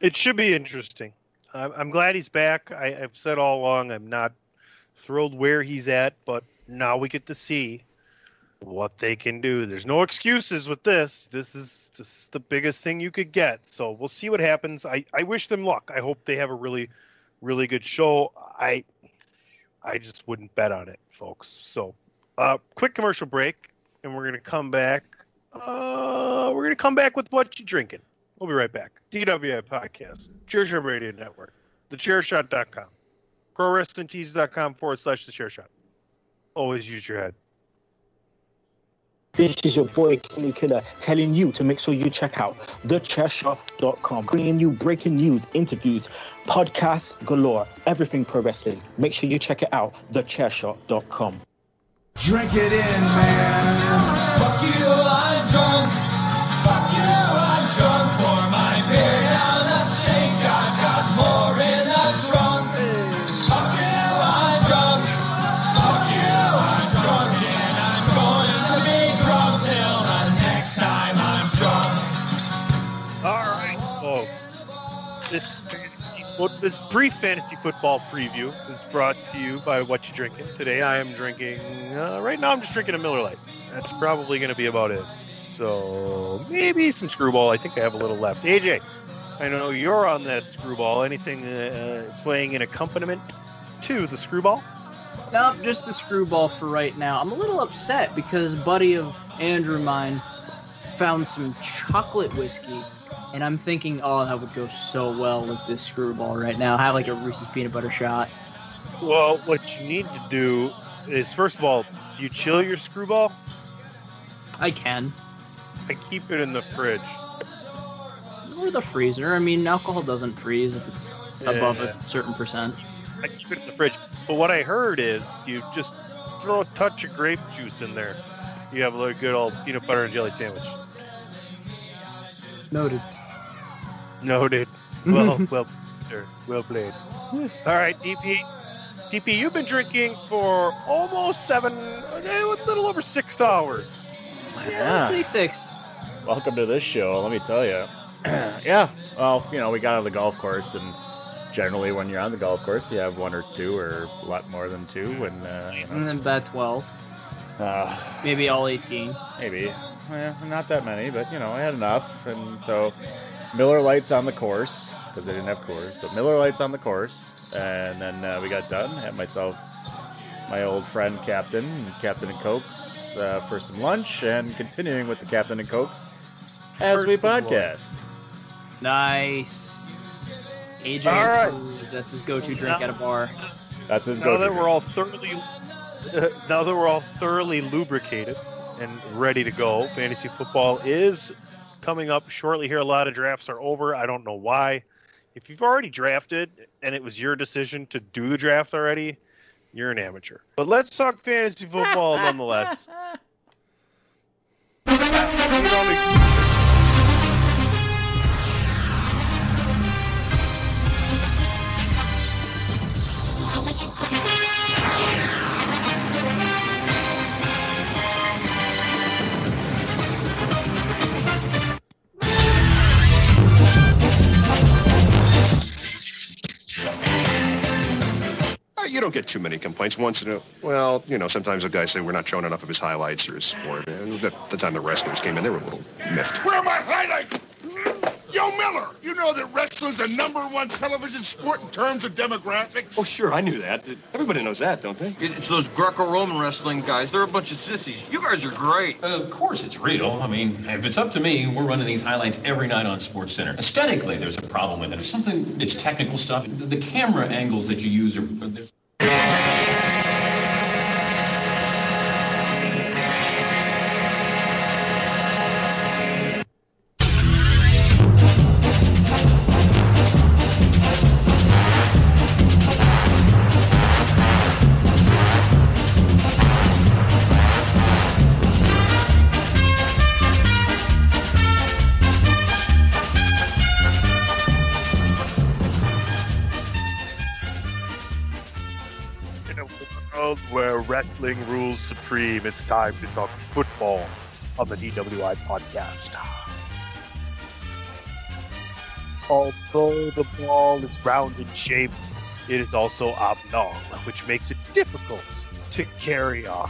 S5: It should be interesting. I'm, glad he's back. I, I've said all along I'm not thrilled where he's at, but now we get to see what they can do. There's no excuses with this. This is this is the biggest thing you could get. So we'll see what happens. I, I wish them luck. I hope they have a really really good show. I I just wouldn't bet on it, folks. So uh quick commercial break and we're gonna come back. Uh we're gonna come back with what you drinking. We'll be right back. DWI Podcast, Chairshot Radio Network, thechairshot.com, ProWrestlingTees.com forward slash the chair. Always use your head.
S11: This is your boy Kenny Killer telling you to make sure you check out thechairshot.com, bringing you breaking news, interviews, podcasts galore, everything pro wrestling. Make sure you check it out, thechairshot.com.
S1: Drink it in, man. Fuck you, I'm drunk.
S5: This brief fantasy football preview is brought to you by what you're drinking. Today I am drinking. Uh, right now I'm just drinking a Miller Lite. That's probably going to be about it. So maybe some Skrewball. I think I have a little left. AJ, I know you're on that Skrewball. Anything uh, playing an accompaniment to the Skrewball?
S7: Nope, just the Skrewball for right now. I'm a little upset because buddy of Andrew mine found some chocolate whiskey, and I'm thinking, oh, that would go so well with this Skrewball right now. Have like a Reese's peanut butter shot.
S5: Well, what you need to do is first of all, do you chill your Skrewball?
S7: I can.
S5: I keep it in the fridge.
S7: Or the freezer. I mean, alcohol doesn't freeze if it's above
S5: Yeah.
S7: a certain percent.
S5: I keep it in the fridge. But what I heard is you just throw a touch of grape juice in there. You have a good old peanut butter and jelly sandwich.
S7: Noted.
S5: Noted. Well, well, sir, well played. All right, DP. DP, you've been drinking for almost seven, eh, a little over six hours.
S7: Yeah, let's say six.
S6: Welcome to this show. Let me tell you. yeah. Well, you know, we got on the golf course, and generally, when you're on the golf course, you have one or two, or a lot more than two. And uh, you
S7: And then about 12.
S6: uh,
S7: Maybe all 18.
S6: maybe, eh, not that many, but you know, I had enough. And so, Miller Lites on the course because I didn't have Coors, but Miller Lites on the course. And then uh, we got done. Had myself, my old friend Captain, Captain and Cokes uh, for some lunch, and continuing with the Captain and Cokes as we
S5: First of all.
S6: podcast.
S7: Nice. AJ,
S5: All right.
S7: that's his go-to drink at a bar.
S6: That's his
S5: Now
S6: go-to.
S5: Now that
S6: drink.
S5: we're all thoroughly, now that we're all thoroughly lubricated and ready to go, fantasy football is coming up shortly. Here, a lot of drafts are over. I don't know why. If you've already drafted and it was your decision to do the draft already, you're an amateur. But let's talk fantasy football nonetheless. You
S12: Uh, you don't get too many complaints. Once in a well, you know, sometimes the guys say we're not showing enough of his highlights or his sport. And the, the time the wrestlers came in, they were a little miffed.
S4: Where are my highlights? Yo, Miller, you know that wrestling's the number one television sport in terms of demographics?
S13: Oh, sure, I knew that. Everybody knows that, don't they? It's those Greco-Roman wrestling guys. They're a bunch of sissies. You guys are great.
S14: Of course it's real. I mean, if it's up to me, we're running these highlights every night on Sports Center. Aesthetically, there's a problem with it. If something, it's technical stuff. The, the camera angles that you use are.
S5: Rules supreme, it's time to talk football on the DWI podcast. Although the ball is round in shape, it is also oblong, which makes it difficult to carry on.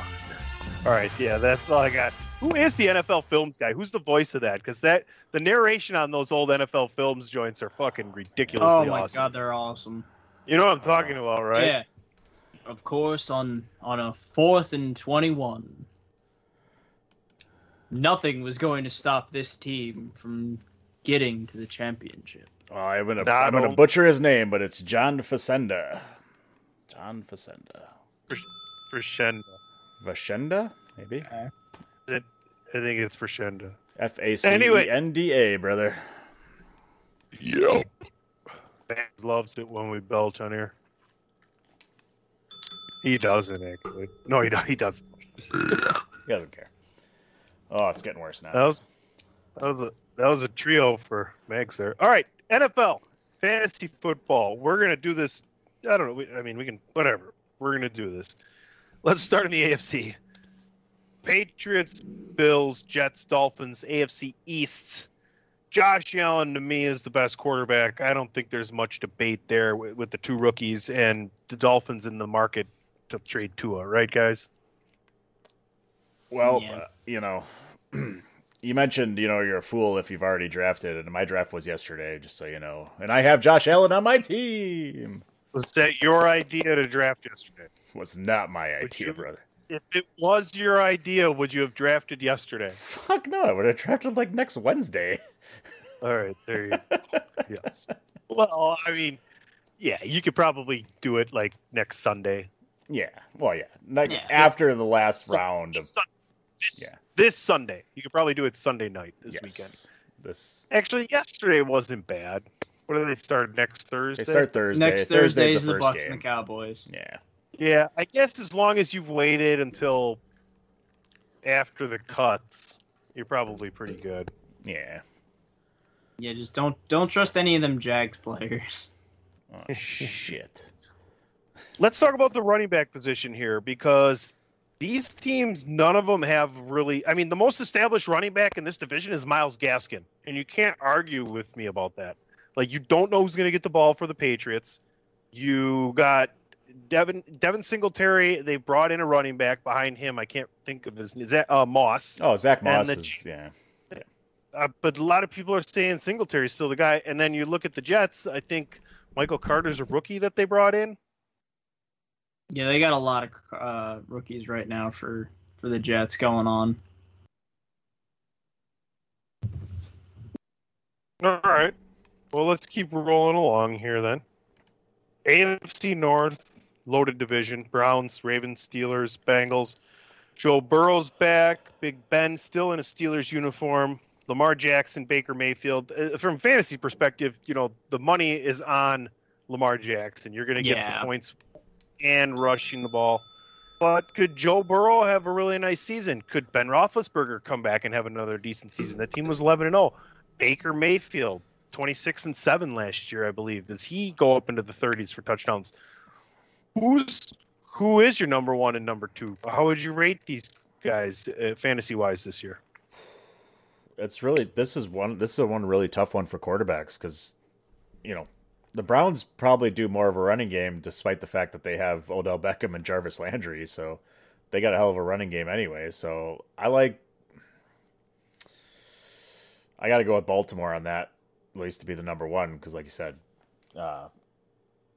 S5: All right, yeah, that's all I got. Who is the NFL Films guy? Who's the voice of that? Because that the narration on those old NFL Films joints are fucking ridiculously
S7: Oh my
S5: awesome.
S7: god, they're awesome.
S5: You know what I'm talking about, right?
S7: Yeah. Of course, on on a fourth and twenty-one, nothing was going to stop this team from getting to the championship.
S6: Oh, I'm gonna,
S5: Not
S6: I'm gonna
S5: only-
S6: butcher his name, but it's John Facenda. John Facenda.
S5: Freshenda.
S6: Vashenda, maybe.
S5: Uh, it, I think it's Freshenda.
S6: F A C
S5: Anyway.
S6: E N D A, brother.
S5: Yep. Fans loves it when we belch on here. He doesn't actually. No, he do- he doesn't.
S6: He doesn't care. Oh, it's getting worse now.
S5: That was that was a that was a trio for Mags there. All right, NFL fantasy football. We're gonna do this. I don't know. We, I mean, we can whatever. We're gonna do this. Let's start in the AFC. Patriots, Bills, Jets, Dolphins, AFC East. Josh Allen to me is the best quarterback. I don't think there's much debate there with, with the two rookies and the Dolphins in the market to trade Tua, right, guys?
S6: Well,
S7: Yeah.
S6: uh, you know, you mentioned you know you're a fool if you've already drafted, and my draft was yesterday, just so you know. And I have Josh Allen on my team.
S5: Was that your idea to draft yesterday?
S6: Was not my
S5: Would
S6: idea,
S5: you-
S6: brother.
S5: If it was your idea, would you have drafted yesterday?
S6: Fuck no, I would have drafted like next Wednesday.
S5: All right, there you go. yes. Well, I mean, yeah, you could probably do it like next Sunday.
S6: Yeah. Well, yeah. Like
S5: Yeah,
S6: after the last round of
S5: Sun- this,
S6: Yeah.
S5: this Sunday. You could probably do it Sunday night this
S6: yes,
S5: weekend.
S6: This
S5: Actually, yesterday wasn't bad. What do they start next Thursday?
S6: they start Thursday.
S7: Next
S6: Thursday's
S7: Thursday is the
S6: first
S7: Bucks
S6: game.
S7: and the Cowboys.
S6: Yeah.
S5: Yeah, I guess as long as you've waited until after the cuts, you're probably pretty good.
S6: Yeah.
S7: Yeah, just don't don't trust any of them Jags players.
S6: Oh shit.
S5: Let's talk about the running back position here because these teams, none of them have really. I mean, the most established running back in this division is Myles Gaskin, and you can't argue with me about that. Like, you don't know who's going to get the ball for the Patriots. You got Devin Devin Singletary. They brought in a running back behind him. I can't think of his. Name is that uh, Moss?
S6: Oh, Zach Moss
S5: the
S6: is yeah.
S5: Uh, but a lot of people are saying Singletary's still the guy. And then you look at the Jets. I think Michael Carter's a rookie that they brought in.
S7: Yeah, they got a lot of uh, rookies right now for for the Jets going on.
S5: All right. Well, let's keep rolling along here then. AFC North, loaded division. Browns, Ravens, Steelers, Bengals. Joe Burrow's back. Big Ben still in a Steelers uniform. Lamar Jackson, Baker Mayfield. Uh, From fantasy perspective, you know, the money is on Lamar Jackson. You're going to get
S7: Yeah.
S5: the points and rushing the ball. But could Joe Burrow have a really nice season? Could Ben Roethlisberger come back and have another decent season? That team was 11 and 0. Baker Mayfield, 26 and 7 last year, I believe. Does he go up into the 30s for touchdowns? Who's who is your number one and number two? How would you rate these guys uh, fantasy wise this year?
S6: It's really this is one this is one really tough one for quarterbacks because you know the Browns probably do more of a running game despite the fact that they have Odell Beckham and Jarvis Landry, so they got a hell of a running game anyway. So I like I got to go with Baltimore on that at least to be the number one because like you said, uh,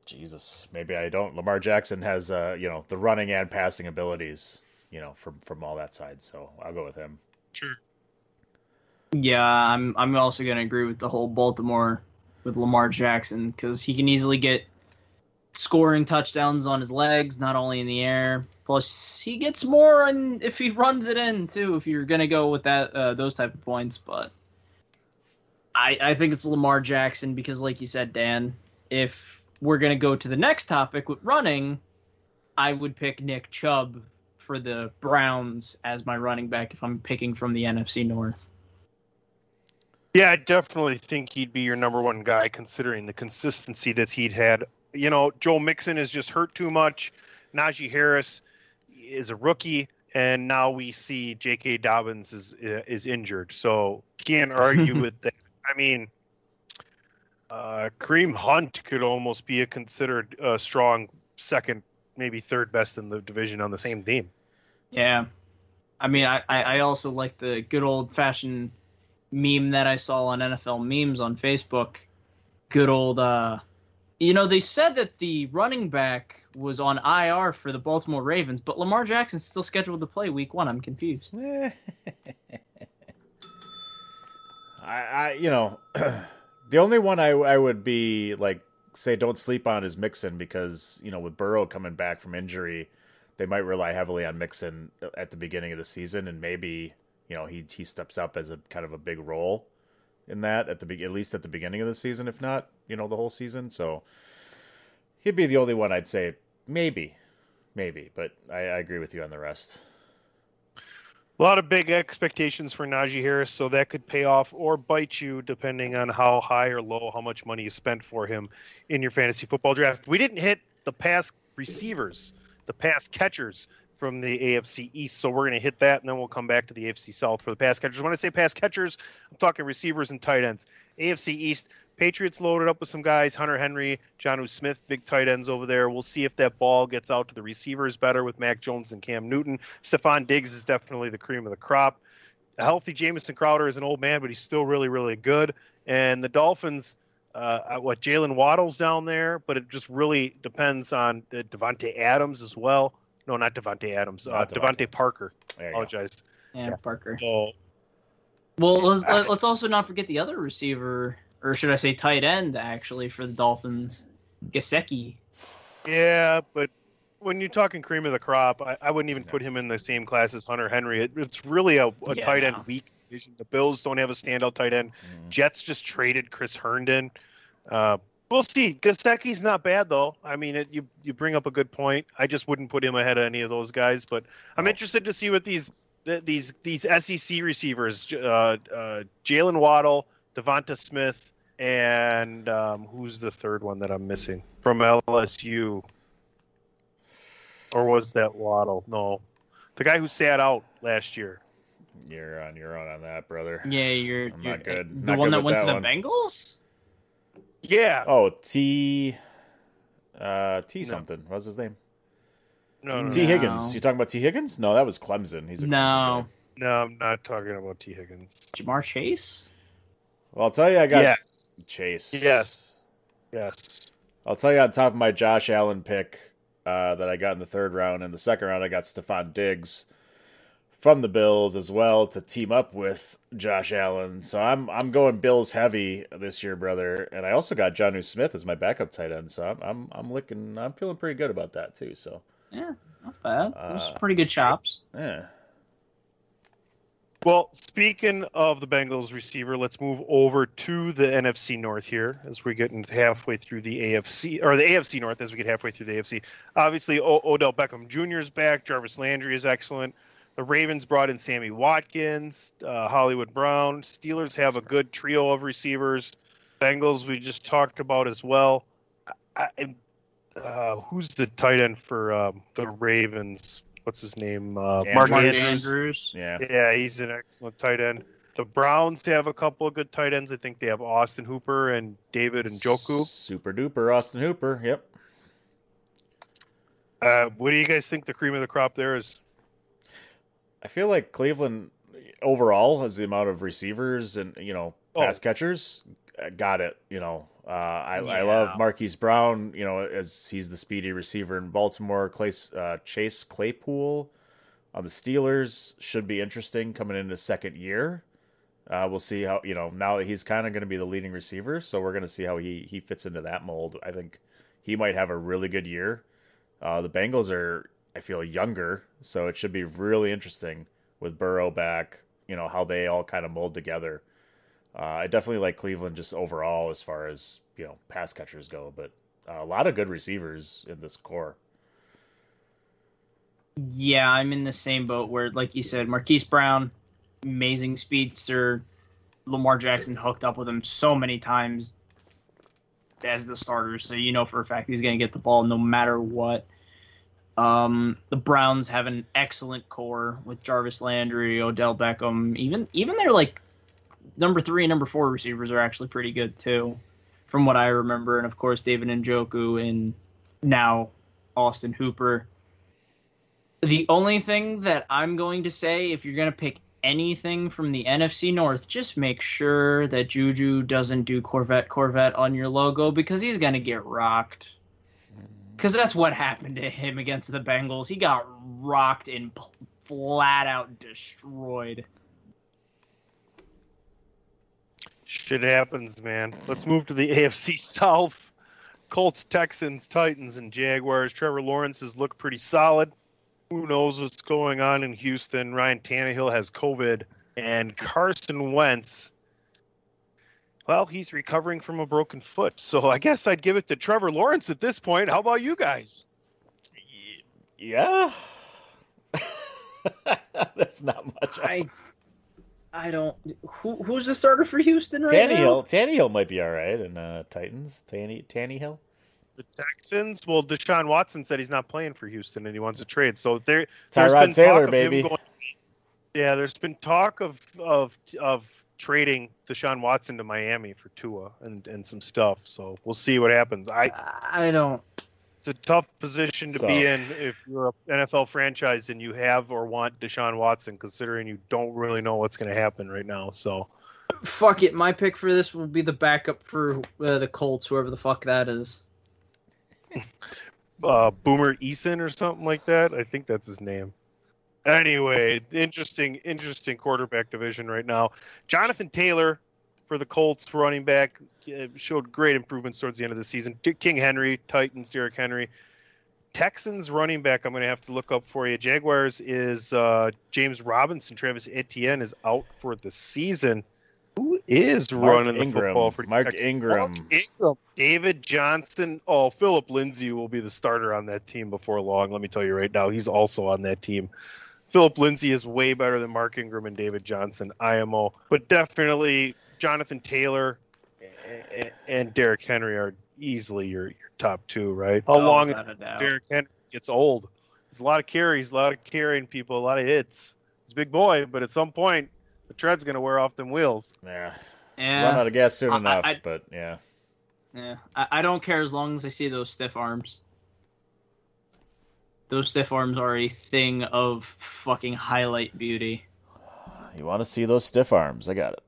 S6: Jesus, maybe I don't. Lamar Jackson has uh you know the running and passing abilities you know from from all that side, so I'll go with him.
S5: Sure.
S7: Yeah, I'm I'm also gonna agree with the whole Baltimore with Lamar Jackson because he can easily get scoring touchdowns on his legs, not only in the air. Plus, he gets more, and if he runs it in too, if you're gonna go with that uh, those type of points. But I I think it's Lamar Jackson because, like you said, Dan, if we're gonna go to the next topic with running, I would pick Nick Chubb for the Browns as my running back if I'm picking from the NFC North.
S5: Yeah, I definitely think he'd be your number one guy considering the consistency that he'd had. You know, Joe Mixon is just hurt too much. Najee Harris is a rookie, and now we see J.K. Dobbins is is injured. So can't argue with that. I mean, uh, Kareem Hunt could almost be a considered uh, strong second, maybe third best in the division on the same team.
S7: Yeah. I mean, I, I I also like the good old fashioned meme that I saw on NFL memes on Facebook. Good old, uh, you know, they said that the running back was on IR for the Baltimore Ravens, but Lamar Jackson's still scheduled to play week one. I'm confused.
S6: I, I you know, the only one I I would be like say don't sleep on is Mixon because you know with Burrow coming back from injury, they might rely heavily on Mixon at the beginning of the season, and maybe you know he he steps up as a kind of a big role in that at the be- at least at the beginning of the season, if not you know the whole season. So he'd be the only one I'd say maybe, maybe, but I, I agree with you on the rest.
S5: A lot of big expectations for Najee Harris, so that could pay off or bite you depending on how high or low, how much money you spent for him in your fantasy football draft. We didn't hit the pass receivers, the pass catchers from the AFC East. So we're going to hit that, and then we'll come back to the AFC South for the pass catchers. When I say pass catchers, I'm talking receivers and tight ends. AFC East, Patriots loaded up with some guys, Hunter Henry, Jonnu Smith, big tight ends over there. We'll see if that ball gets out to the receivers better with Mac Jones and Cam Newton. Stefon Diggs is definitely the cream of the crop. A healthy Jamison Crowder is an old man, but he's still really, really good. And the Dolphins, uh, what Jaylen Waddle's down there, but it just really depends on the Devonte Adams as well. No, not Devonte Adams. Uh,
S6: Not Devontae.
S5: DeVante Parker.
S6: There you go.
S5: Apologize.
S7: Yeah, Parker.
S5: So
S7: Well, let's, let- let's also not forget the other receiver, or should I say tight end, actually, for the Dolphins, Gesicki.
S5: Yeah, but when you're talking cream of the crop, I, I wouldn't even put him in the same class as Hunter Henry. It, it's really a, a
S7: Yeah,
S5: tight end
S7: no.
S5: weak division. The Bills don't have a standout tight end. Jets just traded Chris Herndon. Uh, we'll see. Gesicki's not bad though. I mean, it, you you bring up a good point. I just wouldn't put him ahead of any of those guys. But I'm interested to see what these these these SEC receivers, uh, uh, Jaylen Waddle, DeVonta Smith, and um, who's the third one that I'm missing from LSU? Or was that Waddle? No, the guy who sat out last year.
S6: You're on your own on that, brother.
S7: Yeah, you're,
S6: I'm
S7: you're
S6: not good.
S7: the
S6: Not
S7: one
S6: good
S7: that
S6: with
S7: went to
S6: that
S7: the. Bengals.
S5: Yeah.
S6: Oh, T. Uh, T something. What's his name?
S5: No, no,
S6: T
S5: no.
S6: Higgins. You talking about Tee Higgins? No, that was Clemson. He's a Clemson
S7: No,
S5: No, I'm not talking about Tee Higgins.
S7: Ja'Marr Chase.
S6: Well, I'll tell you, I got
S5: Yeah.
S6: Chase.
S5: Yes. Yes.
S6: I'll tell you on top of my Josh Allen pick uh, that I got in the third round. In the second round, I got Stefon Diggs from the Bills as well to team up with Josh Allen. So I'm I'm going Bills heavy this year, brother. And I also got Jonnu Smith as my backup tight end. So I'm I'm I'm looking I'm feeling pretty good about that too. So
S7: Yeah, not bad. Those
S6: Uh,
S7: pretty good chops.
S6: yeah.
S5: Well, speaking of the Bengals receiver, let's move over to the NFC North here as we're getting halfway through the AFC or the AFC North as we get halfway through the AFC. Obviously, o- Odell Beckham Jr. is back. Jarvis Landry is excellent. The Ravens brought in Sammy Watkins, uh, Hollywood Brown. Steelers have a good trio of receivers. Bengals we just talked about as well. I, I- uh, who's the tight end for um, the Ravens? What's his name? Uh, Mark
S6: Andrews.
S5: Andrews.
S7: Andrews.
S6: Yeah.
S5: Yeah, he's an excellent tight end. The Browns have a couple of good tight ends. I think they have Austin Hooper and David Njoku.
S6: Super duper Austin Hooper. Yep.
S5: Uh, what do you guys think the cream of the crop there is?
S6: I feel like Cleveland overall has the amount of receivers and you know
S5: Oh.
S6: pass catchers uh, got it. You know, uh, I I love Marquise Brown. You know, as he's the speedy receiver in Baltimore. Clay, uh, Chase Claypool on the Steelers should be interesting coming into second year. Uh, we'll see how you know now that he's kind of going to be the leading receiver, so we're going to see how he he fits into that mold. I think he might have a really good year. Uh, the Bengals are, I feel, younger, so it should be really interesting with Burrow back. You know how they all kind of mold together. Uh, I definitely like Cleveland just overall as far as you know pass catchers go, but uh, a lot of good receivers in this core.
S7: Yeah, I'm in the same boat where, like you said, Marquise Brown, amazing speedster. Lamar Jackson hooked up with him so many times as the starter, so you know for a fact he's going to get the ball no matter what. Um, the Browns have an excellent core with Jarvis Landry, Odell Beckham. Even even their like number three and number four receivers are actually pretty good too, from what I remember. And of course, David Njoku and now Austin Hooper. The only thing that I'm going to say, if you're going to pick anything from the NFC North, just make sure that Juju doesn't do Corvette Corvette on your logo because he's going to get rocked. Because that's what happened to him against the Bengals. He got rocked and flat out destroyed.
S5: Shit happens, man. Let's move to the AFC South. Colts, Texans, Titans, and Jaguars. Trevor Lawrence has looked pretty solid. Who knows what's going on in Houston? Ryan Tannehill has COVID, and Carson Wentz. Well, he's recovering from a broken foot, so I guess I'd give it to Trevor Lawrence at this point. How about you guys?
S6: Yeah, there's not much.
S7: I,
S6: Else.
S7: I don't. Who, who's the starter for Houston right now?
S6: Tannehill, Tannehill might be all right, and uh, Titans, Tanny, Tannehill.
S5: The Texans. Well, Deshaun Watson said he's not playing for Houston and he wants to trade. So there,
S6: Tyrod
S5: there's been
S6: Taylor,
S5: talk of him
S6: baby.
S5: going- yeah, there's been talk of of of trading Deshaun Watson to Miami for Tua and and some stuff. So we'll see what happens. I
S7: I don't.
S5: It's a tough position to
S6: So-
S5: be in if you're an NFL franchise and you have or want Deshaun Watson, considering you don't really know what's going to happen right now. So
S7: Fuck it. My pick for this will be the backup for uh, the Colts, whoever the fuck that is.
S5: uh, Boomer Eason or something like that. I think that's his name. Anyway, interesting, interesting quarterback division right now. Jonathan Taylor for the Colts running back uh, showed great improvements towards the end of the season. King Henry, Titans, Derrick Henry. Texans running back, I'm going to have to look up for you. Jaguars is uh, James Robinson. Travis Etienne is out for the season. Who is
S6: Mark
S5: running the
S6: Ingram.
S5: football for the
S6: Mark
S5: Texans?
S6: Ingram.
S5: Mark Ingram. David Johnson. Oh, Phillip Lindsay will be the starter on that team before long. Let me tell you right now, he's also on that team. Phillip Lindsay is way better than Mark Ingram and David Johnson, IMO. But definitely Jonathan Taylor a- a- and Derrick Henry are easily your, your top two, right? How
S7: Oh,
S5: long
S7: without a doubt.
S5: Derrick Henry gets old? There's a lot of carries, a lot of carrying people, a lot of hits. He's a big boy, but at some point, the tread's going to wear off them wheels.
S6: Yeah.
S7: Yeah.
S6: Run out of gas soon
S7: I-
S6: enough,
S7: I-
S6: but yeah.
S7: Yeah, I, I don't care as long as I see those stiff arms. Those stiff arms are a thing of fucking highlight beauty.
S6: You want to see those stiff arms? I got it.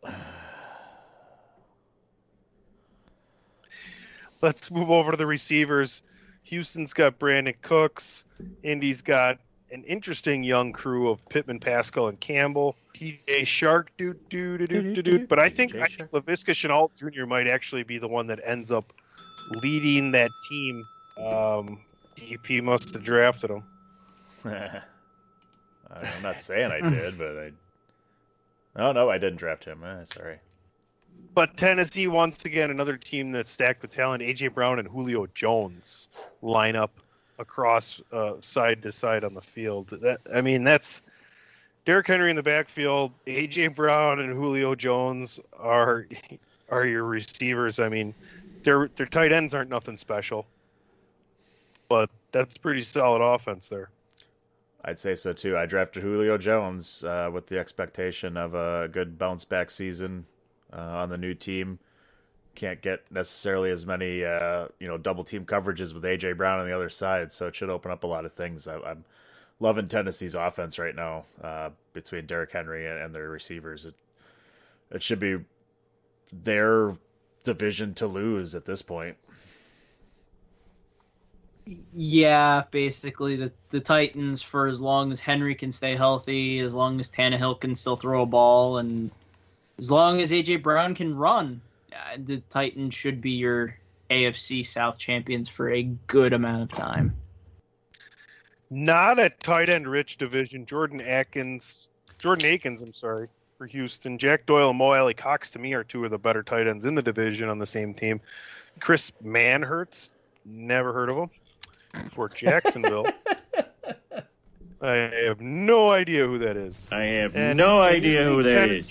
S5: Let's move over to the receivers. Houston's got Brandin Cooks. Indy's got an interesting young crew of Pittman, Pascal, and Campbell. TJ Shark, do do do do do do. But I think I think Laviska Shenault Jr. might actually be the one that ends up leading that team. Um, DP must have drafted him.
S6: I'm not saying I did, but I. Oh no, I didn't draft him. Eh, sorry.
S5: But Tennessee, once again, another team that's stacked with talent. AJ Brown and Julio Jones line up across uh, side to side on the field. That I mean, that's Derrick Henry in the backfield. AJ Brown and Julio Jones are are your receivers. I mean, their their tight ends aren't nothing special, but that's pretty solid offense there.
S6: I'd say so too. I drafted Julio Jones uh, with the expectation of a good bounce back season uh, on the new team. Can't get necessarily as many uh, you know double team coverages with AJ Brown on the other side, so it should open up a lot of things. I, I'm loving Tennessee's offense right now uh, between Derrick Henry and, and their receivers. It it should be their division to lose at this point.
S7: Yeah, basically the the Titans for as long as Henry can stay healthy, as long as Tannehill can still throw a ball, and as long as AJ Brown can run, the Titans should be your AFC South champions for a good amount of time.
S5: Not a tight end rich division. Jordan Atkins, Jordan Akins, I'm sorry, for Houston. Jack Doyle and Mo Alie-Cox to me are two of the better tight ends in the division on the same team. Chris Manhertz, never heard of him. For Jacksonville. I have no idea who that is.
S15: I have
S5: And
S15: no idea who
S5: think
S15: that
S5: Tennes-
S15: is.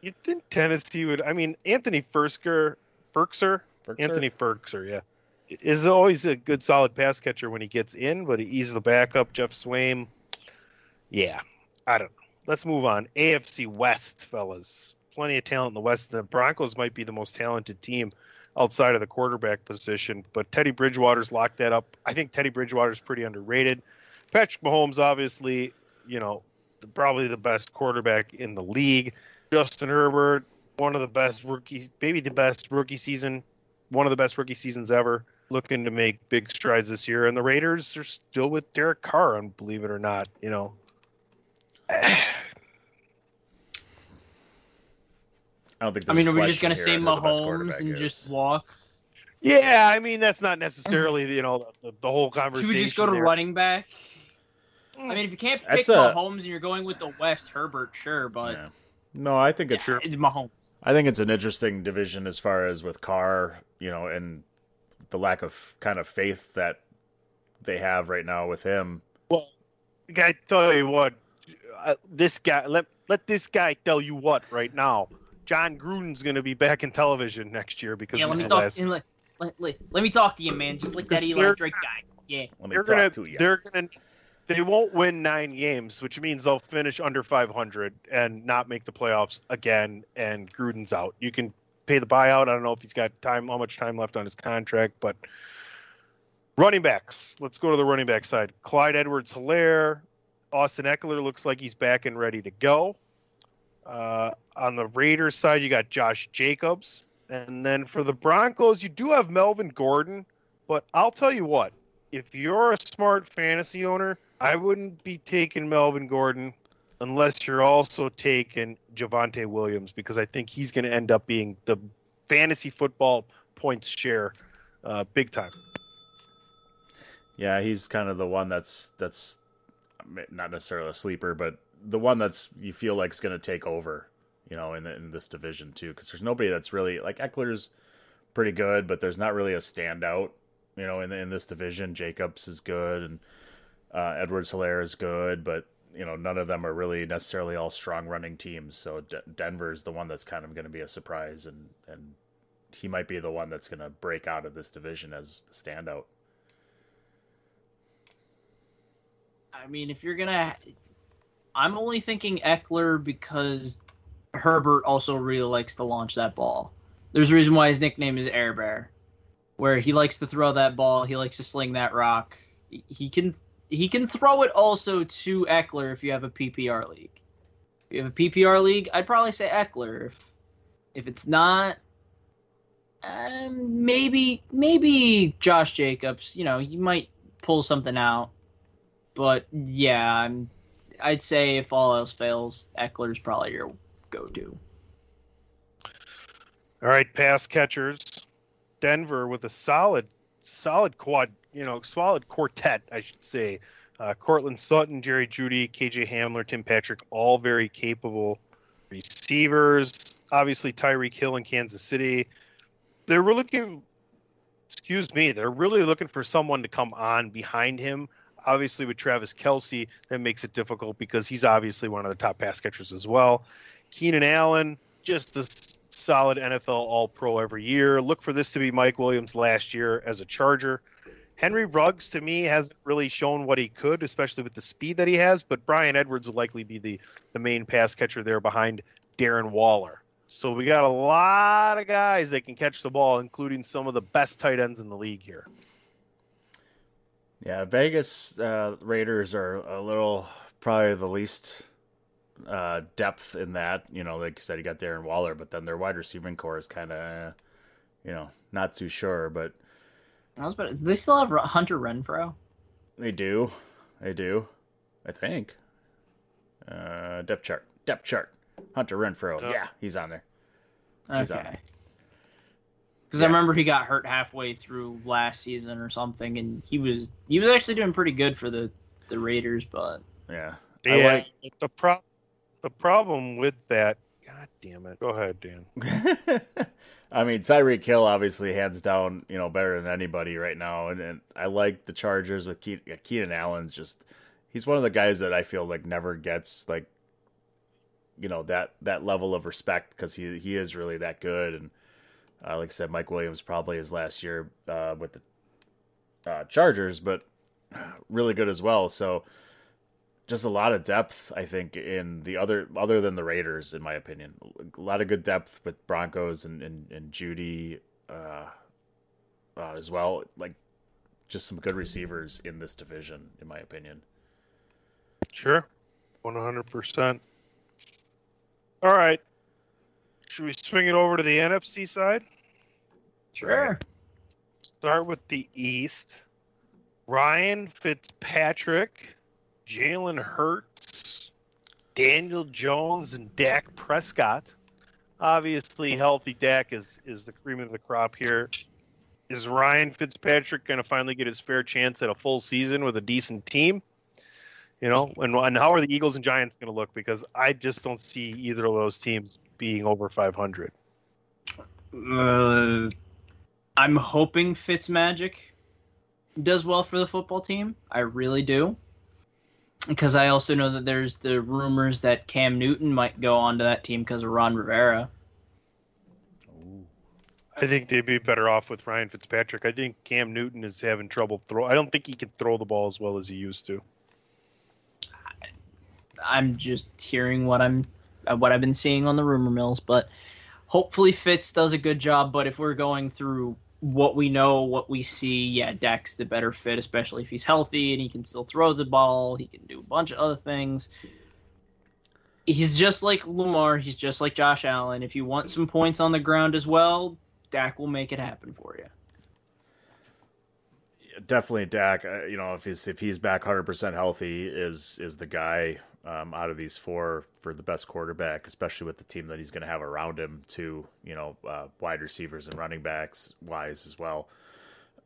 S5: You'd think Tennessee would. I mean, Anthony Fersker, Firkser, Anthony Firkser, yeah, is always a good, solid pass catcher when he gets in, but he's the backup. Geoff Swaim, yeah, I don't know. Let's move on. AFC West, fellas, plenty of talent in the West. The Broncos might be the most talented team outside of the quarterback position, but Teddy Bridgewater's locked that up. I think Teddy Bridgewater's pretty underrated. Patrick Mahomes, obviously, you know, probably the best quarterback in the league. Justin Herbert, one of the best rookie, maybe the best rookie season, one of the best rookie seasons ever. Looking to make big strides this year, and the Raiders are still with Derek Carr, and believe it or not, you know.
S6: I don't think.
S7: I mean,
S6: a
S7: are we just gonna say
S6: who the
S7: Mahomes and
S6: is.
S7: just walk?
S5: Yeah, I mean that's not necessarily you know the, the whole conversation.
S7: Should we just go to
S5: there.
S7: running back? I mean, if you can't pick
S6: That's a-
S7: Mahomes and you're going with the West, Herbert, sure, but
S6: No, I think it's
S7: yeah, it's Mahomes.
S6: I think it's an interesting division as far as with Carr, you know, and the lack of kind of faith that they have right now with him.
S5: Well, I tell you what, uh, this guy let let this guy tell you what right now. Jon Gruden's going to be back in television next year because
S7: Yeah, let me talk.
S5: last-
S7: And let, let, let, let me talk to you, man. Just like that Eli
S5: they're-
S7: Drake guy. Yeah.
S6: Let me
S5: they're
S6: talk
S5: gonna,
S6: to you.
S5: they're gonna, they won't win nine games, which means they'll finish under 500 and not make the playoffs again. And Gruden's out. You can pay the buyout. I don't know if he's got time, how much time left on his contract, but running backs. Let's go to the running back side. Clyde Edwards-Hilaire, Austin Ekeler looks like he's back and ready to go. Uh, on the Raiders side, you got Josh Jacobs, and then for the Broncos, you do have Melvin Gordon. But I'll tell you what, if you're a smart fantasy owner, I wouldn't be taking Melvin Gordon unless you're also taking Javonte Williams because I think he's going to end up being the fantasy football points share uh, big time.
S6: Yeah, he's kind of the one that's that's not necessarily a sleeper, but the one that's you feel like is going to take over, you know, in the, in this division too, because there's nobody that's really like Ekeler's pretty good, but there's not really a standout, you know, in in this division. Jacobs is good, and uh, Edwards-Helaire is good, but you know, none of them are really necessarily all strong running teams. So D- Denver's the one that's kind of going to be a surprise, and and he might be the one that's going to break out of this division as the standout.
S7: I mean, if you're gonna, I'm only thinking Ekeler because Herbert also really likes to launch that ball. There's a reason why his nickname is Air Bear, where he likes to throw that ball. He likes to sling that rock. He can he can throw it also to Ekeler if you have a PPR league. If you have a PPR league, I'd probably say Ekeler. If if it's not, um, maybe maybe Josh Jacobs. You know, you might pull something out. But yeah, I'm. I'd say if all else fails, Ekeler's probably your go-to.
S5: All right, pass catchers. Denver with a solid, solid quad, you know, solid quartet, I should say. Uh, Courtland Sutton, Jerry Jeudy, KJ Hamler, Tim Patrick, all very capable receivers. Obviously, Tyreek Hill in Kansas City. They were looking, excuse me, they're really looking for someone to come on behind him. Obviously, with Travis Kelce, that makes it difficult because he's obviously one of the top pass catchers as well. Keenan Allen, just a solid NFL All Pro every year. Look for this to be Mike Williams last year as a Charger. Henry Ruggs to me hasn't really shown what he could, especially with the speed that he has. But Bryan Edwards would likely be the the main pass catcher there behind Darren Waller. So we got a lot of guys that can catch the ball, including some of the best tight ends in the league here.
S6: Yeah, Vegas uh, Raiders are a little probably the least uh, depth in that. You know, like you said, you got Darren Waller, but then their wide receiving core is kind of, you know, not too sure. But
S7: I was about. Do they still have Hunter Renfrow?
S6: they do, they do, I think. Uh, depth chart, depth chart. Hunter Renfrow,
S5: Oh.
S6: yeah, he's on there. He's on there.
S7: Because I remember he got hurt halfway through last season or something, and he was he was actually doing pretty good for the the Raiders, but
S6: Yeah,
S5: Yeah,
S6: like
S5: the pro- the problem with that. God damn it! Go ahead, Dan.
S6: I mean, Tyreek Hill obviously hands down, you know, better than anybody right now, and, and I like the Chargers with Ke- yeah, Keenan Allen's just he's one of the guys that I feel like never gets like you know that that level of respect because he he is really that good, and uh, like I said, Mike Williams probably his last year uh, with the uh, Chargers, but really good as well. So just a lot of depth, I think, in the other other than the Raiders, in my opinion. A lot of good depth with Broncos and and, and Jeudy uh, uh, as well. Like just some good receivers in this division, in my opinion.
S5: Sure, one hundred percent. All right, should we swing it over to the NFC side?
S7: Sure.
S5: Start with the East. Ryan Fitzpatrick, Jalen Hurts, Daniel Jones, and Dak Prescott. Obviously, healthy Dak is is the cream of the crop here. Is Ryan Fitzpatrick going to finally get his fair chance at a full season with a decent team? You know, and, and how are the Eagles and Giants going to look? Because I just don't see either of those teams being over 500.
S7: uh, I'm hoping Fitzmagic does well for the football team. I really do. Because I also know that there's the rumors that Cam Newton might go onto that team because of Ron Rivera.
S5: I think they'd be better off with Ryan Fitzpatrick. I think Cam Newton is having trouble throw. I don't think he can throw the ball as well as he used to.
S7: I'm just hearing what I'm what I've been seeing on the rumor mills, but hopefully Fitz does a good job. But if we're going through what we know, what we see, yeah, Dak's the better fit, especially if he's healthy and he can still throw the ball. He can do a bunch of other things. He's just like Lamar. He's just like Josh Allen. If you want some points on the ground as well, Dak will make it happen for you.
S6: definitely Dak. uh, You know, if he's if he's back hundred percent healthy, is is the guy um, out of these four for the best quarterback, especially with the team that he's going to have around him. Too, you know, uh, wide receivers and running backs wise as well.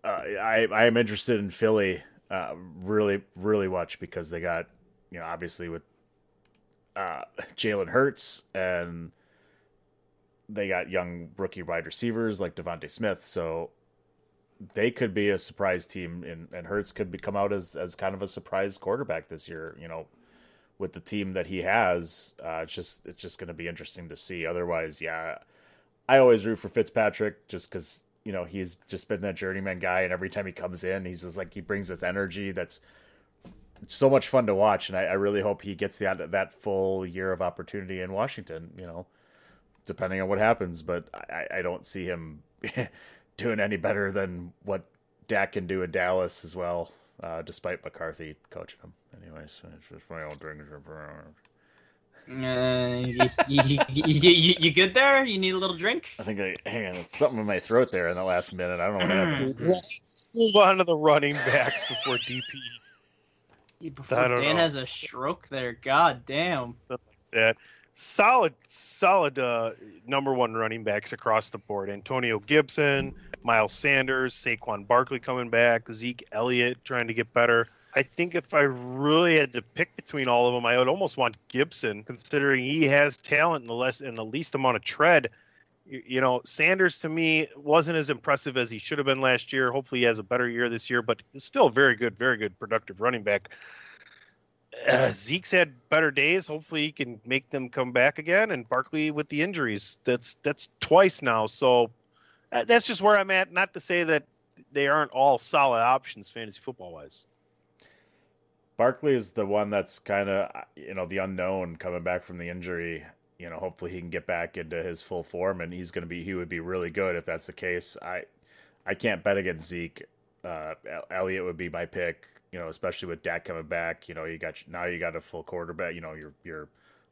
S6: Uh, I I am interested in Philly uh, really really much because they got you know obviously with uh, Jalen Hurts and they got young rookie wide receivers like DeVonta Smith, so they could be a surprise team, and, and Hurts could be, come out as, as kind of a surprise quarterback this year. You know, with the team that he has, uh, it's just it's just going to be interesting to see. Otherwise, yeah, I always root for Fitzpatrick just because you know he's just been that journeyman guy, and every time he comes in, he's just like he brings this energy that's so much fun to watch, and I, I really hope he gets that that full year of opportunity in Washington. You know, depending on what happens, but I, I don't see him doing any better than what Dak can do in Dallas as well, uh, despite McCarthy coaching him. Anyways, it's just my own thing.
S7: Uh, you, you, you, you, you good there? You need a little drink?
S6: I think I hang on, it's something in my throat there in the last minute. I don't know what happened.
S5: Let's move on to the running backs before DP.
S7: Before
S5: I don't
S7: Dan
S5: know.
S7: has a stroke there. God damn.
S5: that solid, solid uh, number one running backs across the board. Antonio Gibson, Miles Sanders, Saquon Barkley coming back, Zeke Elliott trying to get better. I think if I really had to pick between all of them, I would almost want Gibson, considering he has talent in the less in the least amount of tread. You, you know, Sanders to me wasn't as impressive as he should have been last year. Hopefully, he has a better year this year, but still very good, very good, productive running back uh, Zeke's had better days. Hopefully, he can make them come back again. And Barkley with the injuries, that's that's twice now. So uh, that's just where I'm at. Not to say that they aren't all solid options, fantasy football wise.
S6: Barkley is the one that's kind of you know the unknown coming back from the injury. You know, hopefully he can get back into his full form, and he's going to be he would be really good if that's the case. I I can't bet against Zeke. Uh, El- Elliott would be my pick. You know, especially with Dak coming back. You know, you got now you got a full quarterback. You know, your your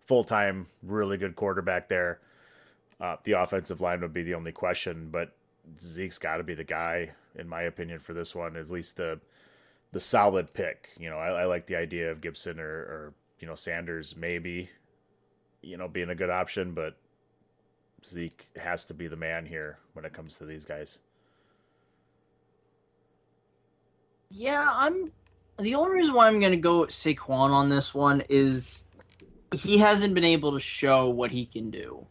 S6: full time really good quarterback there. Uh, the offensive line would be the only question, but Zeke's got to be the guy in my opinion for this one. At least the the solid pick. You know, I, I like the idea of Gibson or, or you know Sanders maybe, you know, being a good option, but Zeke has to be the man here when it comes to these guys.
S7: Yeah, I'm. The only reason why I'm going to go Saquon on this one is he hasn't been able to show what he can do.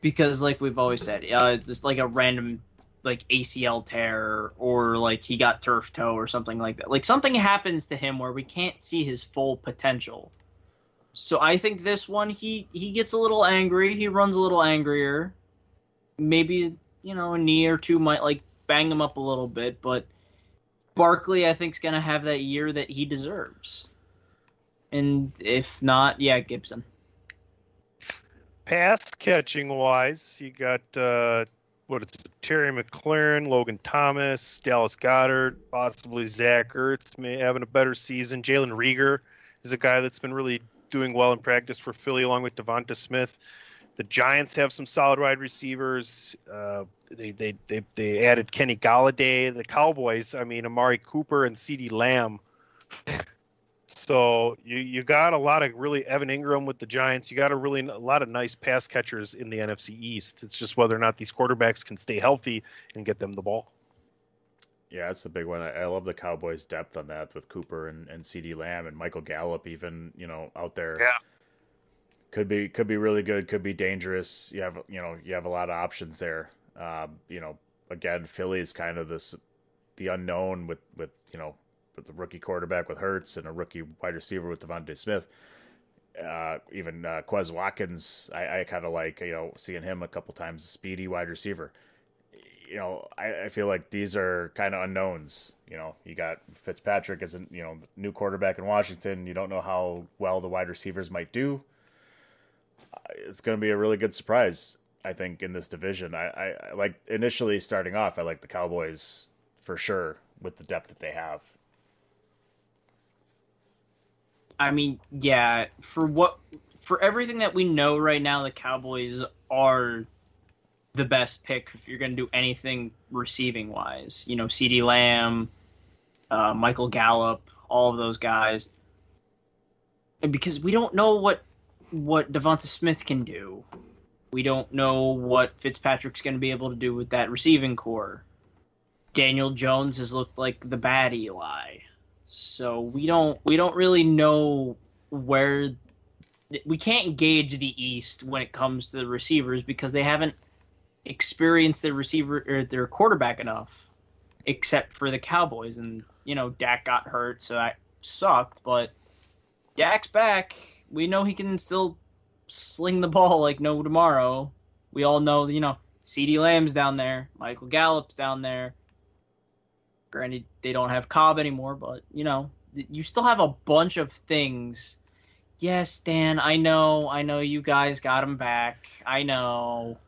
S7: Because, like we've always said, uh, it's just like a random like ACL tear or like he got turf toe or something like that. Like something happens to him where we can't see his full potential. So I think this one he he gets a little angry, he runs a little angrier. Maybe, you know, a knee or two might like bang him up a little bit, but Barkley I think's going to have that year that he deserves. And if not, yeah, Gibson.
S5: Pass catching wise, you got uh, what is it? Terry McLaurin, Logan Thomas, Dallas Goedert, possibly Zach Ertz may having a better season. Jalen Reagor is a guy that's been really doing well in practice for Philly, along with DeVonta Smith. The Giants have some solid wide receivers. Uh, they, they they they added Kenny Golladay. The Cowboys, I mean, Amari Cooper and CeeDee Lamb. So you you got a lot of really Evan Engram with the Giants. You got a really a lot of nice pass catchers in the NFC East. It's just whether or not these quarterbacks can stay healthy and get them the ball.
S6: Yeah, that's a big one. I, I love the Cowboys' depth on that with Cooper and, and CeeDee Lamb and Michael Gallup, even you know out there.
S5: Yeah,
S6: could be could be really good. Could be dangerous. You have you know you have a lot of options there. Um, you know, again, Philly's kind of this the unknown with with you know with the rookie quarterback with Hurts and a rookie wide receiver with DeVonta Smith. Uh, even uh, Quez Watkins, I, I kind of like you know seeing him a couple times, a speedy wide receiver. you know, I, I feel like these are kind of unknowns. You know, you got Fitzpatrick as a you know new quarterback in Washington. You don't know how well the wide receivers might do. Uh, It's going to be a really good surprise, I think, in this division. I, I, I like initially starting off. I like the Cowboys for sure with the depth that they have.
S7: I mean, yeah, for what for everything that we know right now, the Cowboys are the best pick if you're going to do anything receiving wise. You know, CeeDee Lamb, uh, Michael Gallup, all of those guys. And because we don't know what what DeVonta Smith can do. We don't know what Fitzpatrick's going to be able to do with that receiving core. Daniel Jones has looked like the bad Eli. So we don't we don't really know where we can't gauge the East when it comes to the receivers because they haven't experienced their receiver or their quarterback enough, except for the Cowboys. And you know Dak got hurt, so that sucked. But Dak's back. We know he can still sling the ball like no tomorrow. We all know, you know, CeeDee Lamb's down there, Michael Gallup's down there. Granted, they don't have Cobb anymore, but you know, you still have a bunch of things. Yes, Dan, I know, I know you guys got him back. I know.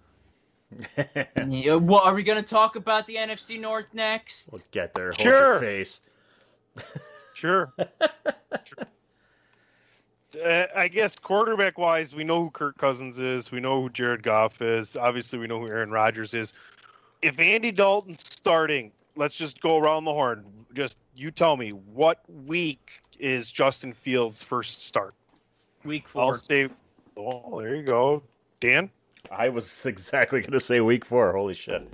S7: Yeah, what are we gonna talk about the NFC North next?
S6: We'll get there. Hold
S5: Sure.
S6: your face.
S5: Sure. Uh, I guess quarterback wise, we know who Kirk Cousins is. We know who Jared Goff is. Obviously, we know who Aaron Rodgers is. If Andy Dalton's starting, let's just go around the horn. Just you tell me what week is Justin Fields' first start?
S7: Week four.
S5: I'll
S7: four.
S5: say. Oh, there you go, Dan.
S6: I was exactly going to say week four. Holy shit.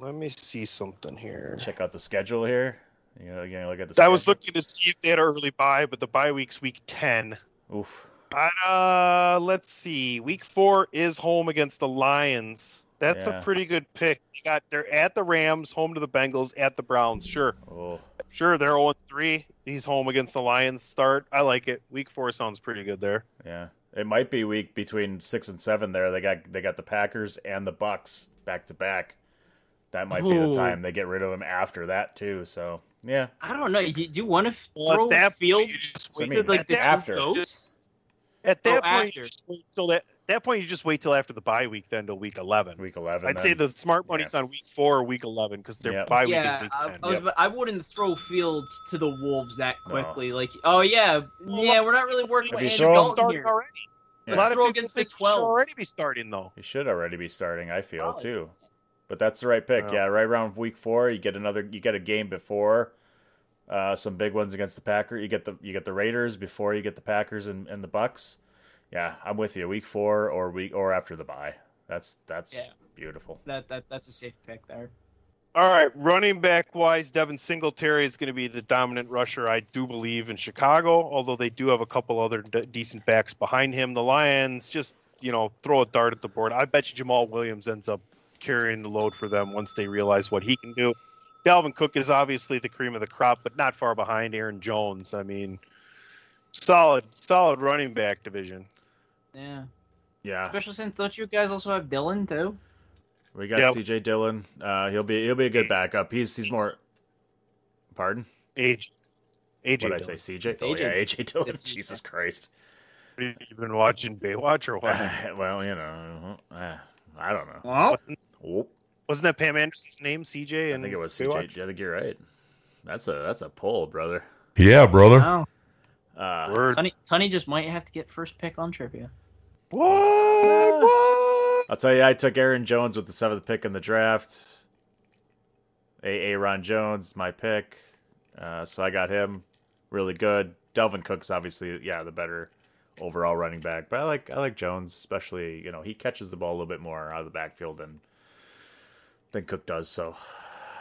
S5: Let me see something here.
S6: Check out the schedule here. You know, you know, look at the
S5: I
S6: schedule.
S5: was looking to see if they had an early bye, but the bye week's week ten.
S6: Oof.
S5: Uh, let's see. Week four is home against the Lions. That's
S6: Yeah.
S5: a pretty good pick. They got they're at the Rams, home to the Bengals, at the Browns. Sure,
S6: Oh,
S5: sure. They're 0 3. He's home against the Lions. Start. I like it. Week four sounds pretty good there.
S6: yeah. It might be week between six and seven. There, they got they got the Packers and the Bucks back to back. That might be the time they get rid of him after that too. So yeah,
S7: I don't know. Do you want to
S5: Well, at
S7: throw
S5: that point,
S7: Field
S5: you just
S6: I mean,
S7: to like
S5: at
S7: the
S5: that-
S6: after.
S7: two goats?
S5: At that
S7: Oh,
S5: point,
S7: after.
S5: you just wait till that. That point, you just wait till after the bye week, then to week eleven.
S6: week eleven.
S5: I'd say the smart money's on week four or week eleven because their
S6: Yeah.
S5: bye week
S7: yeah,
S5: is week
S7: I,
S5: ten.
S7: I, was,
S5: Yep.
S7: about- I wouldn't throw Fields to the Wolves that
S6: No.
S7: quickly. Like, oh yeah, yeah, we're not really working
S6: If
S7: with
S6: you
S7: Andy
S6: throw
S7: Dalton
S5: starting
S7: here.
S5: already.
S6: Yeah.
S5: A lot of
S7: Throw
S5: people
S7: against the
S5: think he should already be starting though.
S6: He should already be starting. I feel
S7: Oh.
S6: too, but that's the right pick.
S5: Oh.
S6: Yeah, right around week four, you get another. You get a game before uh, some big ones against the Packers. You get the you get the Raiders before you get the Packers and, and the Bucks. Yeah, I'm with you. Week four or week or after the bye. That's that's
S7: Yeah.
S6: beautiful.
S7: That that that's a safe pick there.
S5: All right, running back wise, Devin Singletary is going to be the dominant rusher, I do believe, in Chicago. Although they do have a couple other d- decent backs behind him. The Lions just, you know, throw a dart at the board. I bet you Jamaal Williams ends up carrying the load for them once they realize what he can do. Dalvin Cook is obviously the cream of the crop, but not far behind Aaron Jones. I mean, solid, solid running back division.
S7: Yeah,
S6: Yeah,
S7: especially since don't you guys also have Dillon too?
S6: we got
S5: Yep.
S6: C.J. Dillon. Uh, he'll be he'll be a good backup. He's he's more. Pardon?
S5: Age, AJ.
S6: What did I say? C.J.
S7: It's
S6: Oh
S7: AJ.
S6: yeah, A.J. Dillon.
S7: It's CJ.
S6: Jesus Christ.
S5: You've been watching Baywatch or what?
S6: well, you know, uh, I don't know.
S7: Well,
S5: Wasn't,
S6: Oh,
S5: wasn't that Pam Anderson's name? CJ.
S6: I think it was
S5: Baywatch?
S6: C.J. I think you're right. That's a that's a pull, brother.
S10: Yeah, brother.
S7: wow.
S6: Uh,
S5: Word.
S7: Tunney, Tunney just might have to get first pick on trivia.
S5: What? What?
S6: I'll tell you, I took Aaron Jones with the seventh pick in the draft. A. A. Ron Jones, my pick. Uh, so I got him really good. Dalvin Cook's obviously, yeah, the better overall running back. But I like I like Jones, especially you know he catches the ball a little bit more out of the backfield than than Cook does. So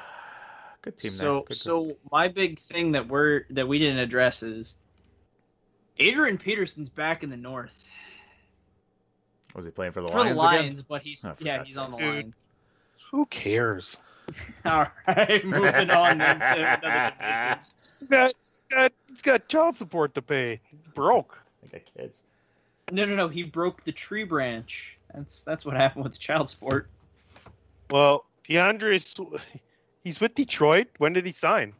S6: good team there.
S7: So
S6: Good
S7: so my big thing that we're that we didn't address is Adrian Peterson's back in the north
S6: was he playing for the
S7: for
S6: Lions
S7: the Lions,
S6: again?
S7: but he's
S6: Oh,
S7: yeah
S6: God's
S7: he's on the.
S5: Dude.
S7: Lions.
S5: Who cares?
S7: All right, moving on then to another division.
S5: He's got, he's got, child support to pay. He's broke.
S6: I got kids.
S7: No, no, no. He broke the tree branch That's that's what happened with the child support.
S5: Well, DeAndre, Sw- he's with Detroit. When did he sign?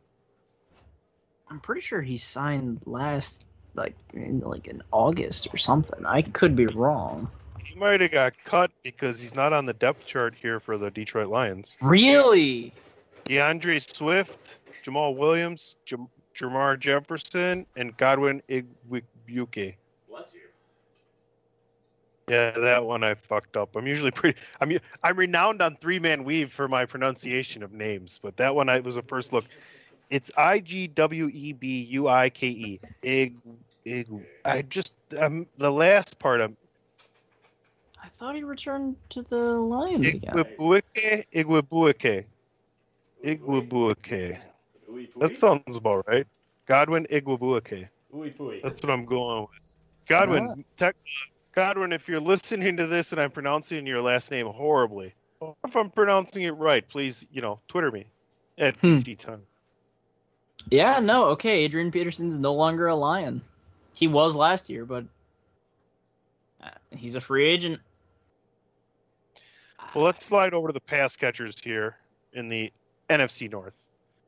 S7: I'm pretty sure he signed last like in like in August or something. I could be wrong.
S5: He might have got cut because he's not on the depth chart here for the Detroit Lions.
S7: Really?
S5: DeAndre Swift, Jamaal Williams, Jam- Jermar Jefferson, and Godwin Igwebuike.
S6: Bless you.
S5: Yeah, that one I fucked up. I'm usually pretty. I'm u- I'm renowned on three man weave for my pronunciation of names, but that one I was a first look. It's I G W E B U I K E. Ig, ig. I just um the last part of
S7: I thought he returned to the Lions again.
S5: Igwebuike, Igwebuike, Igwebuike. That sounds about right. Godwin Igwebuike. That's what I'm going with. Godwin, tech, Godwin, if you're listening to this and I'm pronouncing your last name horribly, or if I'm pronouncing it right, please, you know, Twitter me at
S7: Hmm.
S5: PC Time.
S7: Yeah, no, okay. Adrian Peterson's no longer a Lion. He was last year, but uh, he's a free agent.
S5: Well, let's slide over to the pass catchers here in the NFC North.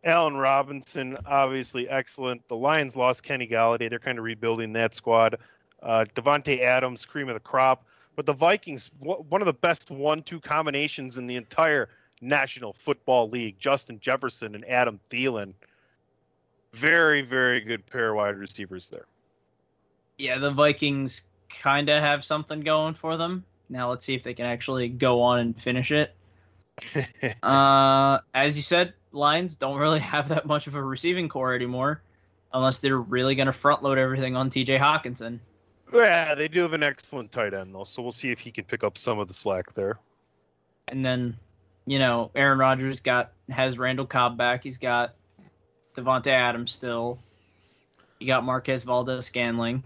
S5: Allen Robinson, obviously excellent. The Lions lost Kenny Golladay. They're kind of rebuilding that squad. Uh, Davante Adams, cream of the crop. But the Vikings, one of the best one-two combinations in the entire National Football League. Justin Jefferson and Adam Thielen. Very, very good pair of wide receivers there.
S7: Yeah, the Vikings kind of have something going for them. Now let's see if they can actually go on and finish it. uh, as you said, Lions don't really have that much of a receiving core anymore, unless they're really going to front load everything on T.J. Hockenson.
S5: Yeah, they do have an excellent tight end though, so we'll see if he can pick up some of the slack there.
S7: And then, you know, Aaron Rodgers got has Randall Cobb back. He's got Davante Adams still. You got Marquez Valdes-Scantling.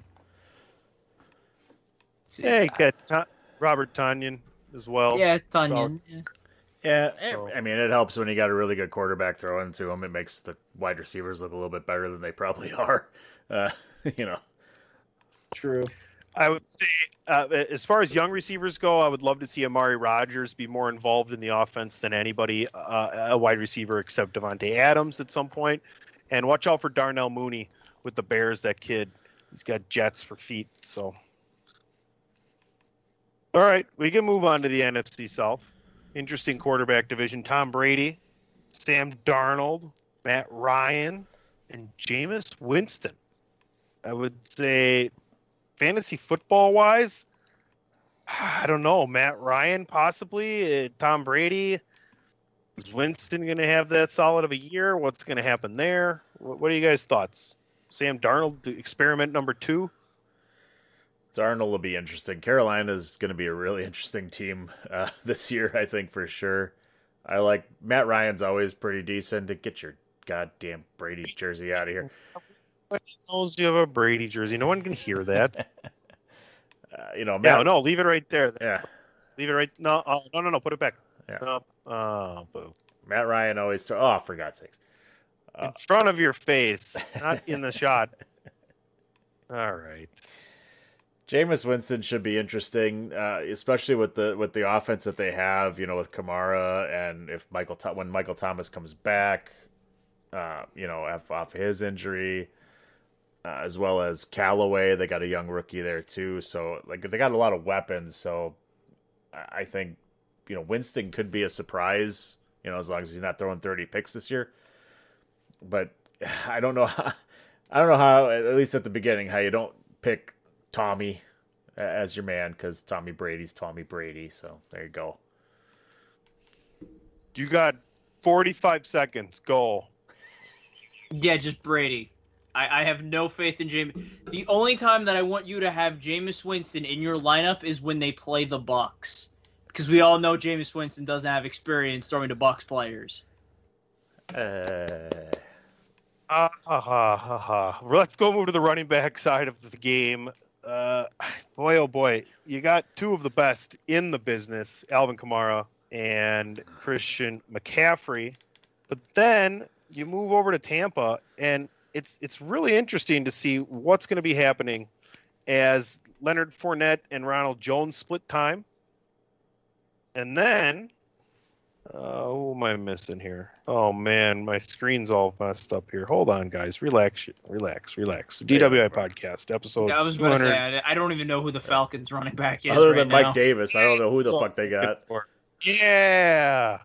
S5: Yeah, you got Ta- Robert Tonyan as well.
S7: Yeah, Tonyan.
S6: Yeah, eh, I mean, it helps when you got a really good quarterback throwing to him. It makes the wide receivers look a little bit better than they probably are. Uh, you know.
S7: True.
S5: I would say, uh, as far as young receivers go, I would love to see Amari Rodgers be more involved in the offense than anybody, uh, a wide receiver except Davante Adams at some point. And watch out for Darnell Mooney with the Bears. That kid, he's got jets for feet. So, all right, we can move on to the NFC South. Interesting quarterback division: Tom Brady, Sam Darnold, Matt Ryan, and Jameis Winston. I would say fantasy football wise, I don't know. Matt Ryan possibly. Uh, Tom Brady. Is Winston going to have that solid of a year? What's going to happen there? What, what are you guys' thoughts? Sam Darnold, experiment number two.
S6: Darnold will be interesting. Carolina is going to be a really interesting team uh, this year, I think for sure. I like Matt Ryan's always pretty decent. To get your goddamn Brady jersey out of here.
S5: What knows you have a Brady jersey? No one can hear that.
S6: Uh, you know, Matt,
S5: no, leave it right there.
S6: Yeah.
S5: Leave it right. No, oh, no, no, no. Put it back.
S6: Yeah.
S5: No. Oh, boo.
S6: Matt Ryan always. oh, for God's sakes.
S5: In front of your face, not in the shot. All right.
S6: Jameis Winston should be interesting, uh, especially with the with the offense that they have. You know, with Kamara and if Michael when Michael Thomas comes back, uh, you know, off, off his injury, uh, as well as Callaway, they got a young rookie there too. So like they got a lot of weapons. So I think you know Winston could be a surprise. You know, as long as he's not throwing thirty picks this year. But I don't know. How, I don't know how. At least at the beginning, how you don't pick Tommy as your man because Tommy Brady's Tommy Brady. So there you go.
S5: You got 45 seconds. Go.
S7: Yeah, just Brady. I, I have no faith in James. The only time that I want you to have Jameis Winston in your lineup is when they play the Bucks, because we all know Jameis Winston doesn't have experience throwing to Bucks players.
S6: Uh,
S5: Ah, ha, ha, ha, ha. Let's go move to the running back side of the game. Uh, boy, oh boy, you got two of the best in the business, Alvin Kamara and Christian McCaffrey. But then you move over to Tampa, and it's it's really interesting to see what's going to be happening as Leonard Fournette and Ronald Jones split time. And then, uh, who am I missing here? Oh man, my screen's all messed up here. Hold on, guys. Relax, relax, relax. DWI podcast episode.
S7: I was going to say I, I don't even know who the Falcons running back is
S6: Other
S7: right
S6: than
S7: now.
S6: Mike Davis, I don't know who the fuck they got.
S5: Yeah,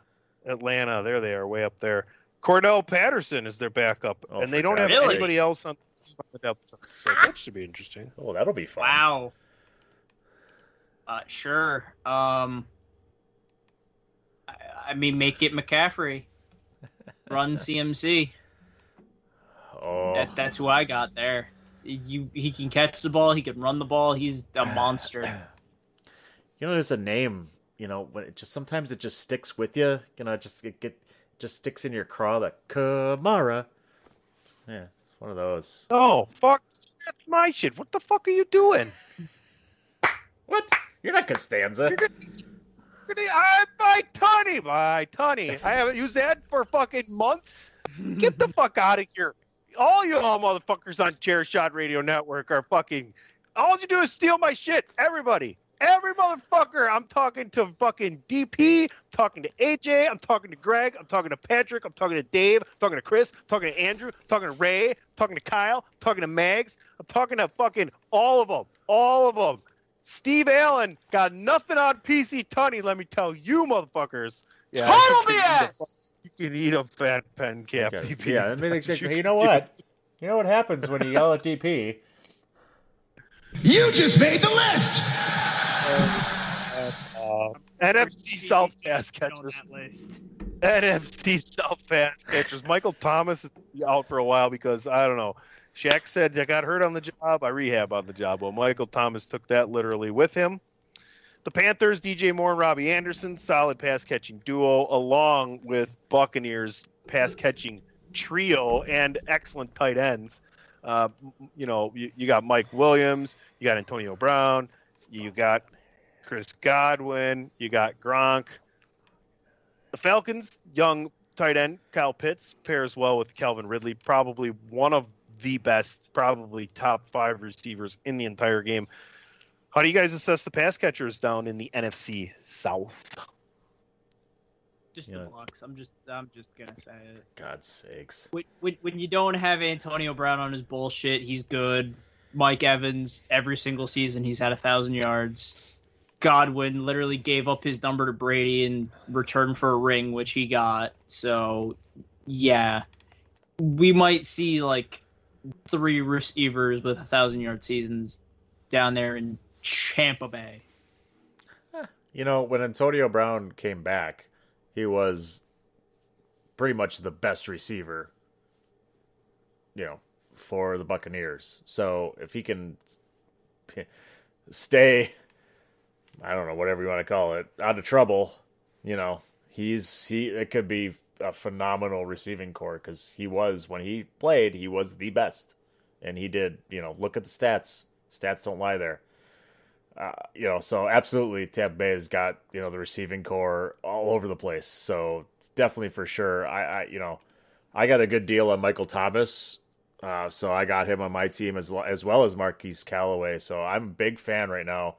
S5: Atlanta. There they are, way up there. Cordarrelle Patterson is their backup,
S6: Oh,
S5: and they don't have
S6: God's sakes.
S5: anybody else on the depth. So that should be interesting.
S6: Oh, that'll be fun.
S7: Wow. Uh, sure. Um, I, I mean, make it McCaffrey. Run CMC.
S6: Oh,
S7: That, that's who I got there. You, he can catch the ball. He can run the ball. He's a monster.
S6: you know, there's a name. You know, when it just sometimes it just sticks with you. You know, it just it get just sticks in your craw. That Kamara. Yeah, it's one of those.
S5: Oh fuck! That's my shit. What the fuck are you doing?
S6: What? You're not Costanza.
S5: I my Tony, my Tony. I haven't used that for fucking months. Get the fuck out of here. All you all motherfuckers on Chair Shot Radio Network are fucking. All you do is steal my shit. Everybody. Every motherfucker. I'm talking to fucking DP, talking to AJ, I'm talking to Greg, I'm talking to Patrick, I'm talking to Dave, I'm talking to Chris, I'm talking to Andrew, I'm talking to Ray, I'm talking to Kyle, I'm talking to Mags, I'm talking to fucking all of them. All of them. Steve Allen got nothing on PC Tunney, let me tell you, motherfuckers.
S7: Total
S5: you can eat a-
S7: BS!
S5: You can eat a fat pen cap,
S6: Okay,
S5: DP.
S6: Yeah, I mean,
S5: That's
S6: they- you
S5: can
S6: know
S5: do.
S6: what? You know what happens when you yell at DP?
S1: You just made the list!
S5: Uh, NFC South pass catchers. NFC South pass catchers. Michael Thomas is out for a while because I don't know. Shaq said I got hurt on the job. I rehab on the job. Well, Michael Thomas took that literally with him. The Panthers, DJ Moore and Robbie Anderson, solid pass catching duo, along with Buccaneers pass catching trio and excellent tight ends. Uh, you know, you, you got Mike Williams, you got Antonio Brown, you got Chris Godwin, you got Gronk. The Falcons, young tight end Kyle Pitts pairs well with Calvin Ridley, probably one of the best, probably top five receivers in the entire game. How do you guys assess the pass catchers down in the NFC South?
S7: Just
S6: Yeah.
S7: the Bucks. I'm just, I'm just gonna say it.
S6: God's sakes.
S7: When, when, when you don't have Antonio Brown on his bullshit, he's good. Mike Evans, every single season, he's had a thousand yards. Godwin literally gave up his number to Brady in return for a ring, which he got. So, yeah, we might see like three receivers with a thousand yard seasons down there in Champa Bay.
S6: You know, when Antonio Brown came back, he was pretty much the best receiver, you know, for the Buccaneers. So if he can stay, I don't know, whatever you want to call it, out of trouble, you know, he's he it could be a phenomenal receiving core because he was when he played, he was the best, and he did. You know, look at the stats. Stats don't lie there. Uh, you know, so absolutely, Tampa Bay has got you know the receiving core all over the place. So definitely for sure, I, I you know, I got a good deal on Michael Thomas, uh, so I got him on my team as as well as Marquise Callaway. So I'm a big fan right now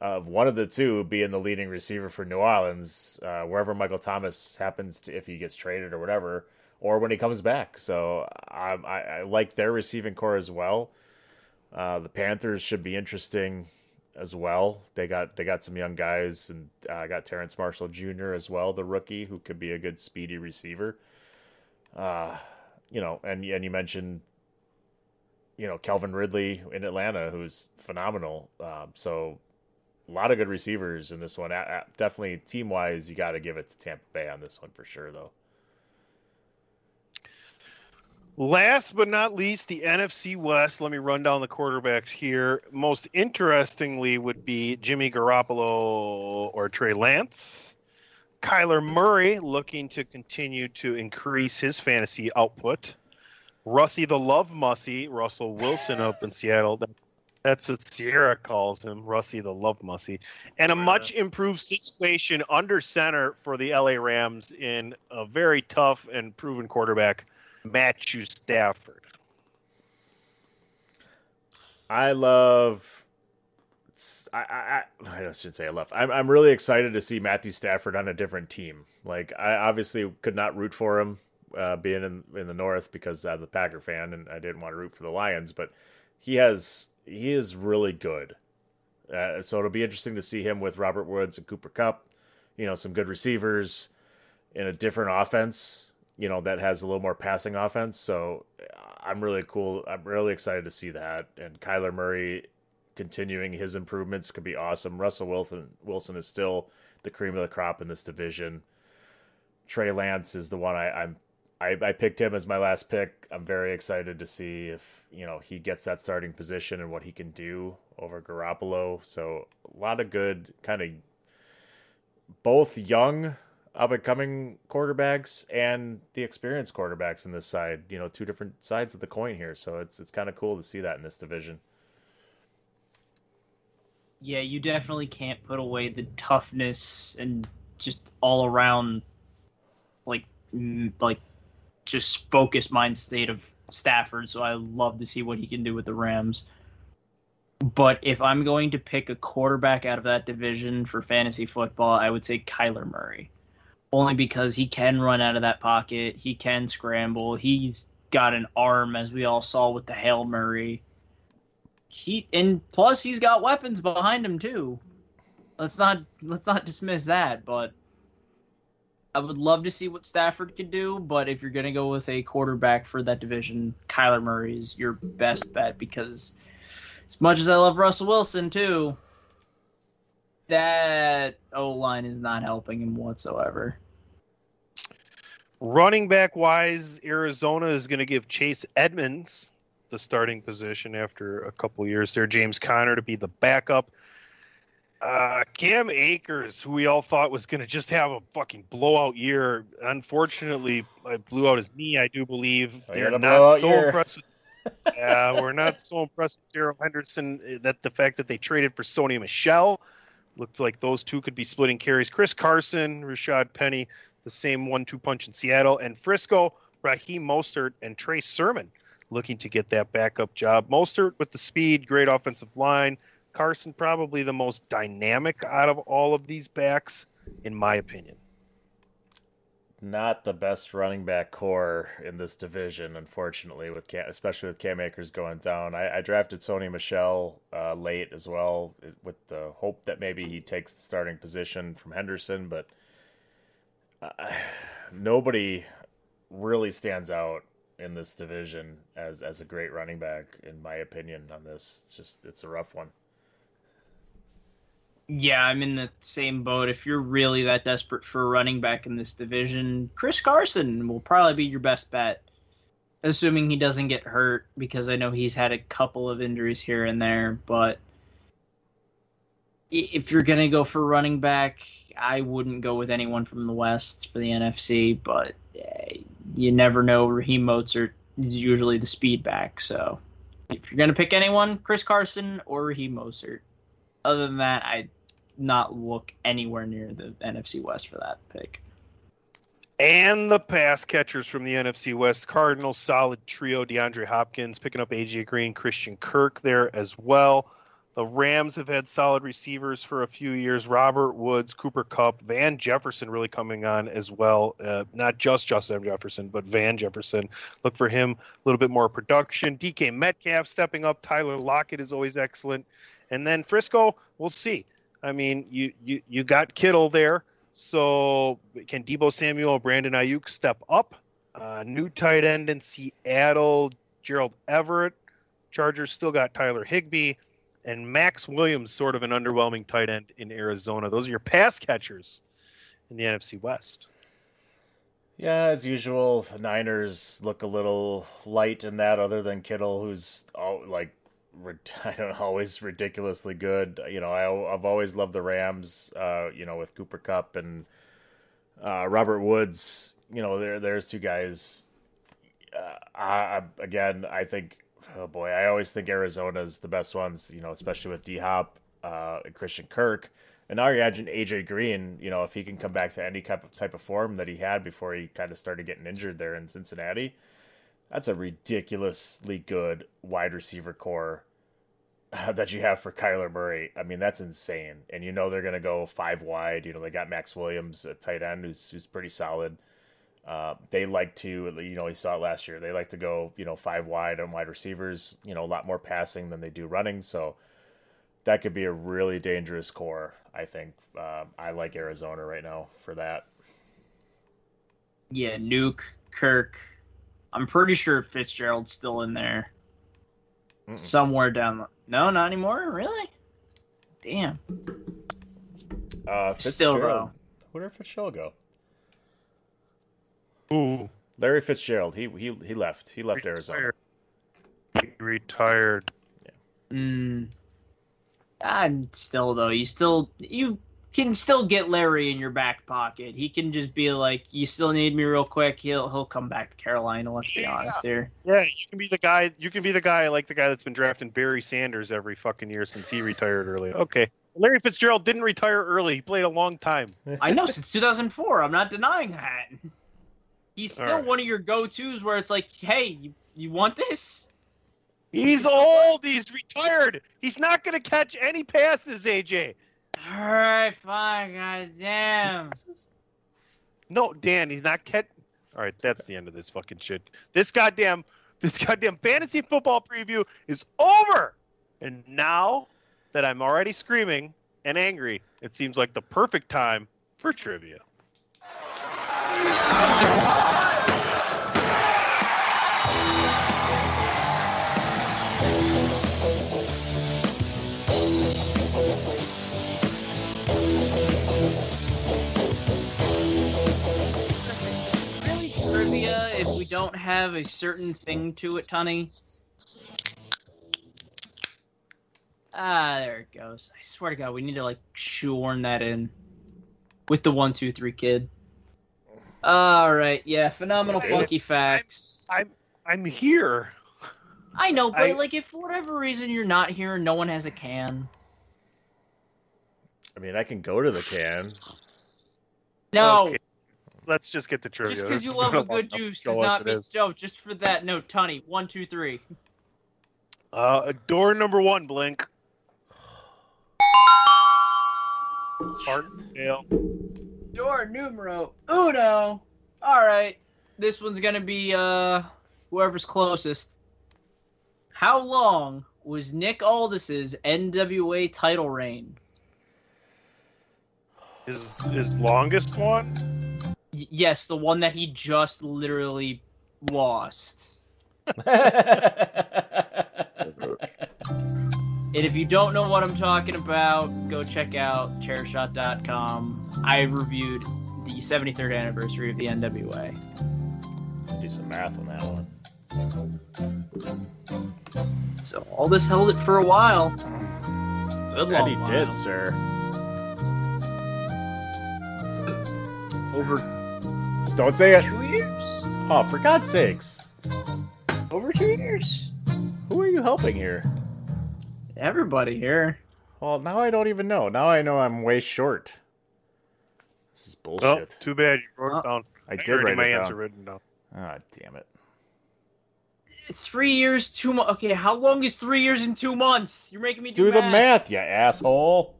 S6: of one of the two being the leading receiver for New Orleans, uh, wherever Michael Thomas happens to, if he gets traded or whatever, or when he comes back. So I, I, I like their receiving core as well. Uh, the Panthers should be interesting as well. They got they got some young guys, and I uh, got Terrace Marshall Jr. as well, the rookie who could be a good speedy receiver. Uh, you know, and and you mentioned, you know, Calvin Ridley in Atlanta, who's phenomenal. Um, so a lot of good receivers in this one. Definitely team wise, you got to give it to Tampa Bay on this one for sure, though.
S5: Last but not least, the NFC West. Let me run down the quarterbacks here. Most interestingly would be Jimmy Garoppolo or Trey Lance. Kyler Murray looking to continue to increase his fantasy output. Russie the Love Mussy, Russell Wilson up in Seattle. That- That's what Sierra calls him, Russie the Love Mussy. And a much improved situation under center for the LA Rams in a very tough and proven quarterback, Matthew Stafford.
S6: I love I I, I should say I love. I'm I'm really excited to see Matthew Stafford on a different team. Like I obviously could not root for him uh, being in in the North because I'm a Packer fan and I didn't want to root for the Lions, but he has he is really good. Uh, so it'll be interesting to see him with Robert Woods and Cooper Kupp. You know, some good receivers in a different offense. You know that has a little more passing offense. So I'm really cool. I'm really excited to see that. And Kyler Murray continuing his improvements could be awesome. Russell Wilson Wilson is still the cream of the crop in this division. Trey Lance is the one I, I'm I, I picked him as my last pick. I'm very excited to see if you know he gets that starting position and what he can do over Garoppolo. So a lot of good kind of both young up and coming quarterbacks and the experienced quarterbacks in this side. You know, two different sides of the coin here. So it's it's kind of cool to see that in this division.
S7: Yeah, you definitely can't put away the toughness and just all around like like just focused mind state of Stafford. So I love to see what he can do with the Rams. But if I'm going to pick a quarterback out of that division for fantasy football, I would say Kyler Murray. Only because he can run out of that pocket, he can scramble, he's got an arm, as we all saw with the Hail Murray. He and plus he's got weapons behind him too. Let's not let's not dismiss that, but I would love to see what Stafford can do, but if you're going to go with a quarterback for that division, Kyler Murray is your best bet because as much as I love Russell Wilson too, that O line is not helping him whatsoever.
S5: Running back wise, Arizona is going to give Chase Edmonds the starting position after a couple years there. James Conner to be the backup. Uh, Cam Akers, who we all thought was going to just have a fucking blowout year, unfortunately, I blew out his knee. I do believe
S6: Oh,
S5: they're not so
S6: year.
S5: impressed. With, yeah, we're not so impressed with Darrell Henderson. uh, That the fact that they traded for Sony Michel looked like those two could be splitting carries. Chris Carson, Rashaad Penny, the same one-two punch in Seattle, and Frisco, Raheem Mostert, and Trey Sermon looking to get that backup job. Mostert with the speed, great offensive line. Carson probably the most dynamic out of all of these backs, in my opinion.
S6: Not the best running back core in this division, unfortunately, with Cam, especially with Cam Akers going down. I, I drafted Sony Michel uh, late as well, with the hope that maybe he takes the starting position from Henderson, but uh, nobody really stands out in this division as as a great running back, in my opinion. On this, it's just it's a rough one.
S7: Yeah, I'm in the same boat. If you're really that desperate for a running back in this division, Chris Carson will probably be your best bet. Assuming he doesn't get hurt, because I know he's had a couple of injuries here and there. But if you're going to go for running back, I wouldn't go with anyone from the West for the NFC. But eh, you never know. Raheem Mostert is usually the speed back. So if you're going to pick anyone, Chris Carson or Raheem Mostert. Other than that, I'd not look anywhere near the NFC West for that pick.
S5: And the pass catchers from the NFC West Cardinals, solid trio. DeAndre Hopkins picking up AJ Green, Christian Kirk there as well. The Rams have had solid receivers for a few years. Robert Woods, Cooper Kupp, Van Jefferson really coming on as well. Uh, not just Justin Jefferson, but Van Jefferson. Look for him a little bit more production. DK Metcalf stepping up. Tyler Lockett is always excellent. And then Frisco, we'll see. I mean, you you you got Kittle there. So can Deebo Samuel, Brandon Aiyuk step up? Uh, new tight end in Seattle, Gerald Everett. Chargers still got Tyler Higbee and Maxx Williams, sort of an underwhelming tight end in Arizona. Those are your pass catchers in the NFC West.
S6: Yeah, as usual, Niners look a little light in that, other than Kittle, who's all, like, I don't always ridiculously good. You know, I, I've always loved the Rams. Uh, you know, with Cooper Kupp and uh, Robert Woods. You know, there there's two guys. Uh, I, I- again, I think, oh boy, I always think Arizona's the best ones. You know, especially with D Hop uh, and Christian Kirk. And now you imagine AJ Green, you know, if he can come back to any type of type of form that he had before he kind of started getting injured there in Cincinnati, that's a ridiculously good wide receiver core that you have for Kyler Murray. I mean, that's insane. And you know they're going to go five wide. You know they got Maxx Williams a tight end, who's who's pretty solid. Uh, they like to, you know, you saw it last year. They like to go, you know, five wide on wide receivers. You know, a lot more passing than they do running. So that could be a really dangerous core. I think uh, I like Arizona right now for that.
S7: Yeah, Nuke, Kirk. I'm pretty sure Fitzgerald's still in there. Somewhere down the. No, not anymore. Really? Damn.
S6: Uh,
S7: Still
S6: Fitzgerald.
S7: though.
S6: Where did Fitzgerald go?
S5: Ooh.
S6: Larry Fitzgerald. He he he left. He left Arizona.
S5: He retired.
S7: Mm. I'm still though. You still you can still get Larry in your back pocket. He can just be like, "You still need me real quick." He'll he'll come back to Carolina. Let's be honest here.
S5: Yeah, you can be the guy. You can be the guy like the guy that's been drafting Barry Sanders every fucking year since he retired early. Okay, Larry Fitzgerald didn't retire early. He played a long time.
S7: I know since 2004. I'm not denying that. He's still
S5: Alright.
S7: one of your go-tos where it's like, "Hey, you, you want this?"
S5: He's old. He's retired. He's not going to catch any passes, AJ.
S7: All right, fine. God damn.
S5: No, Dan, he's not catch. All right, that's the end of this fucking shit. This goddamn, this goddamn fantasy football preview is over. And now that I'm already screaming and angry, it seems like the perfect time for trivia.
S7: Don't have a certain thing to it, Tunney. Ah, there it goes. I swear to God, we need to like shoehorn that in with the one, two, three kid. All right, yeah, phenomenal funky facts.
S5: I'm I'm here.
S7: I know, but
S5: I-
S7: like if for whatever reason you're not here and no one has a can.
S6: I mean, I can go to the can.
S7: No,
S5: Okay, Let's just get to trivia.
S7: just because you love a good
S5: more
S7: juice does not mean
S5: is.
S7: Joe. Just for that, no, Tunney, one, two, three.
S5: Uh, door number one, Blink. Martindale.
S7: Door numero uno. All right, this one's gonna be uh whoever's closest. How long was Nick Aldis's NWA title reign?
S5: His his longest one.
S7: Yes, the one that he just literally lost. And if you don't know what I'm talking about, go check out chairshot.com. I reviewed the 73rd anniversary of the NWA.
S6: Do some math on that one.
S7: So Aldis held it for a while. Good
S6: That he
S7: while.
S6: did, sir.
S7: Over
S6: Don't say it.
S7: two years?
S6: Oh, for God's sakes.
S7: Over two years?
S6: Who are you helping here?
S7: Everybody here.
S6: Well, now I don't even know. Now I know I'm way short. This is
S5: Oh,
S6: bullshit.
S5: too bad you wrote it down.
S6: I did write
S5: my
S6: it
S5: answer
S6: down.
S5: written down.
S6: Ah, damn it.
S7: Three years, two months. Okay, how long is three years and two months? You're making me do,
S6: Do the math, you asshole.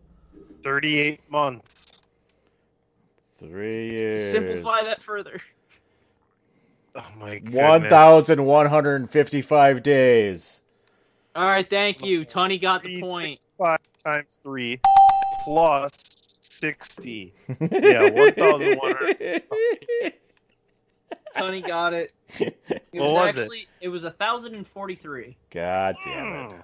S5: Thirty-eight months.
S6: Three years.
S7: Simplify that further.
S5: Oh my god.
S6: 1,155 days.
S7: All right, thank you. Tony got the point.
S5: Five times three plus sixty. yeah, one thousand one hundred.
S7: Tony got it. It
S5: What
S7: was,
S5: was it?
S7: actually it? was a thousand and forty-three.
S6: God damn it. Hmm.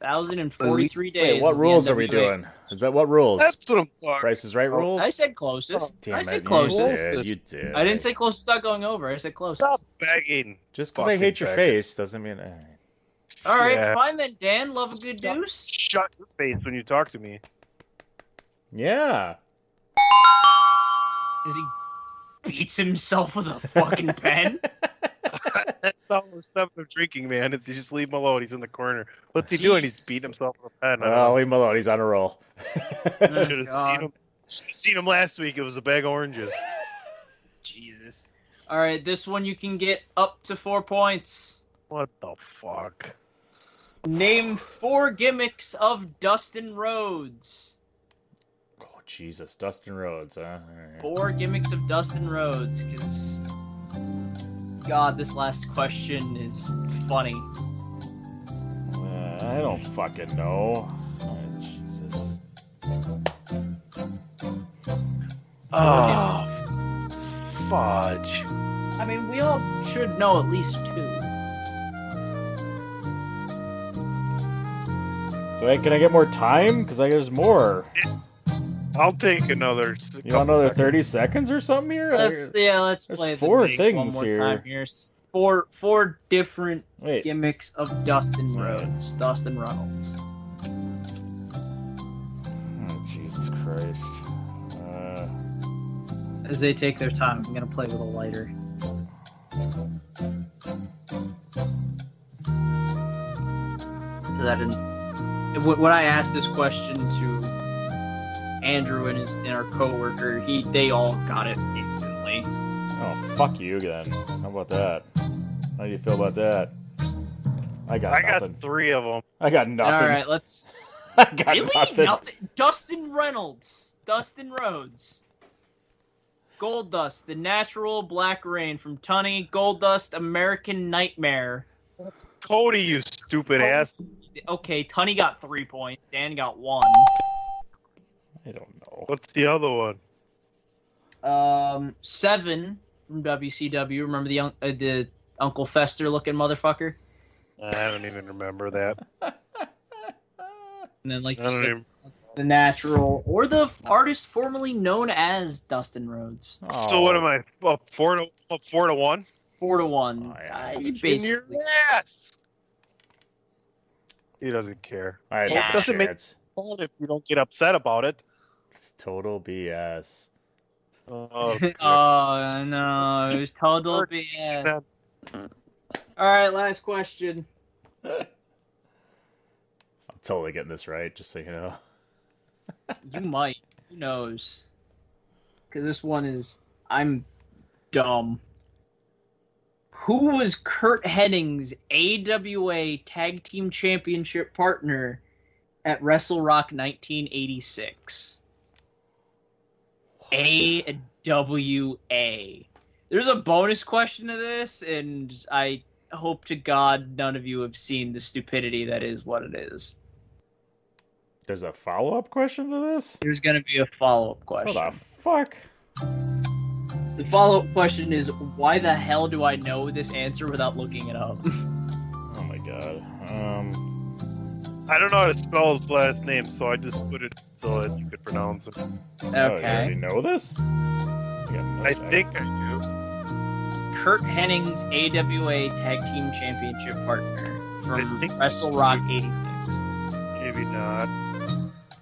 S7: Thousand and forty-three days.
S6: Wait, what
S7: is the
S6: rules are we doing? Is that what rules?
S5: That's what I'm talking.
S6: Price is right rules?
S7: I said closest.
S6: Damn
S7: I
S6: it,
S7: said
S6: you
S7: closest.
S6: did, you did.
S7: I didn't say closest without going over. I said closest.
S5: Stop begging.
S6: Just because I
S5: Fucking
S6: hate your
S5: faggot.
S6: face doesn't mean. eh.
S7: All right,
S5: Yeah.
S7: fine then. Dan, love a good deuce.
S5: Shut your face when you talk to me.
S6: Yeah.
S7: Is he beats himself with a fucking pen.
S5: That's all we're seven of drinking, man. It's you just leave him alone. He's in the corner. What's he doing? He's beating himself with a pen. I don't
S6: oh,
S5: Well,
S6: leave him alone. He's on a roll.
S5: Should have seen him. Should have seen him last week. It was a bag of oranges.
S7: Jesus. All right, this one you can get up to four points.
S5: What the fuck?
S7: Name four gimmicks of Dustin Rhodes.
S6: Jesus, Dustin Rhodes, huh? All right.
S7: Four gimmicks of Dustin Rhodes, because God, this last question is funny.
S6: Uh, I don't fucking know. Oh, Jesus.
S5: Oh, fudge.
S7: I mean, we all should know at least two.
S6: Do I, can I get more time? Because I there's more.
S5: I'll take another.
S6: You want another
S5: seconds.
S6: 30 seconds or something here?
S7: Let's yeah, let's
S6: There's
S7: play the
S6: four
S7: one
S6: things
S7: more
S6: here.
S7: time here. Four four different
S6: Wait.
S7: gimmicks of Dustin Rhodes, Dustin Reynolds.
S6: Oh, Jesus Christ. Uh,
S7: As they take their time, I'm gonna play with a lighter. Cause I didn't. When when I asked this question to Andrew and his and our coworker, he they all got it instantly.
S6: oh, fuck you then. How about that? How do you feel about that? I got
S5: I got
S6: nothing.
S5: three of them.
S6: I got nothing.
S7: All right, let's.
S6: I got
S7: really?
S6: nothing.
S7: Dustin Reynolds, Dustin Rhodes, Goldust, the natural Black Reign from Tunney, Gold Dust, American Nightmare.
S5: That's Cody, you stupid ass.
S7: Okay, Tunney got three points. Dan got one.
S6: I don't know.
S5: What's the other one?
S7: Um, seven from WCW. Remember the uh, the Uncle Fester looking motherfucker?
S5: I don't even remember that.
S7: And then like you said,
S5: even.
S7: the natural or the artist formerly known as Dustin Rhodes.
S5: So what am I? Up four to up four to one.
S7: Four to one.
S6: Oh,
S7: Uh, you
S5: In your
S7: basically
S5: ass. He doesn't care.
S6: I had
S5: Well, it doesn't make
S6: chance.
S5: sense if you don't get upset about it.
S6: It's total BS.
S5: Oh,
S7: Oh no, it was total BS. All right, last question.
S6: I'm totally getting this right, just so you know.
S7: You might. Who knows? Because this one is. I'm dumb. Who was Curt Hennig's AWA Tag Team Championship partner at Wrestle Rock 1986? AWA. There's a bonus question to this, and I hope to God none of you have seen the stupidity that is what it is.
S6: There's a follow up question to this?
S7: There's gonna be a follow up question.
S6: What the fuck?
S7: The follow up question is why the hell do I know this answer without looking it up?
S6: Oh my god. Um.
S5: I don't know how to spell his last name, so I just put it so that you could pronounce it.
S6: Oh, you already
S7: Okay.
S6: know this? I, got no
S5: I
S6: idea.
S5: think I
S7: Curt Hennig's AWA Tag Team Championship partner from
S5: think
S7: Wrestle Rock 86.
S5: do. Maybe not.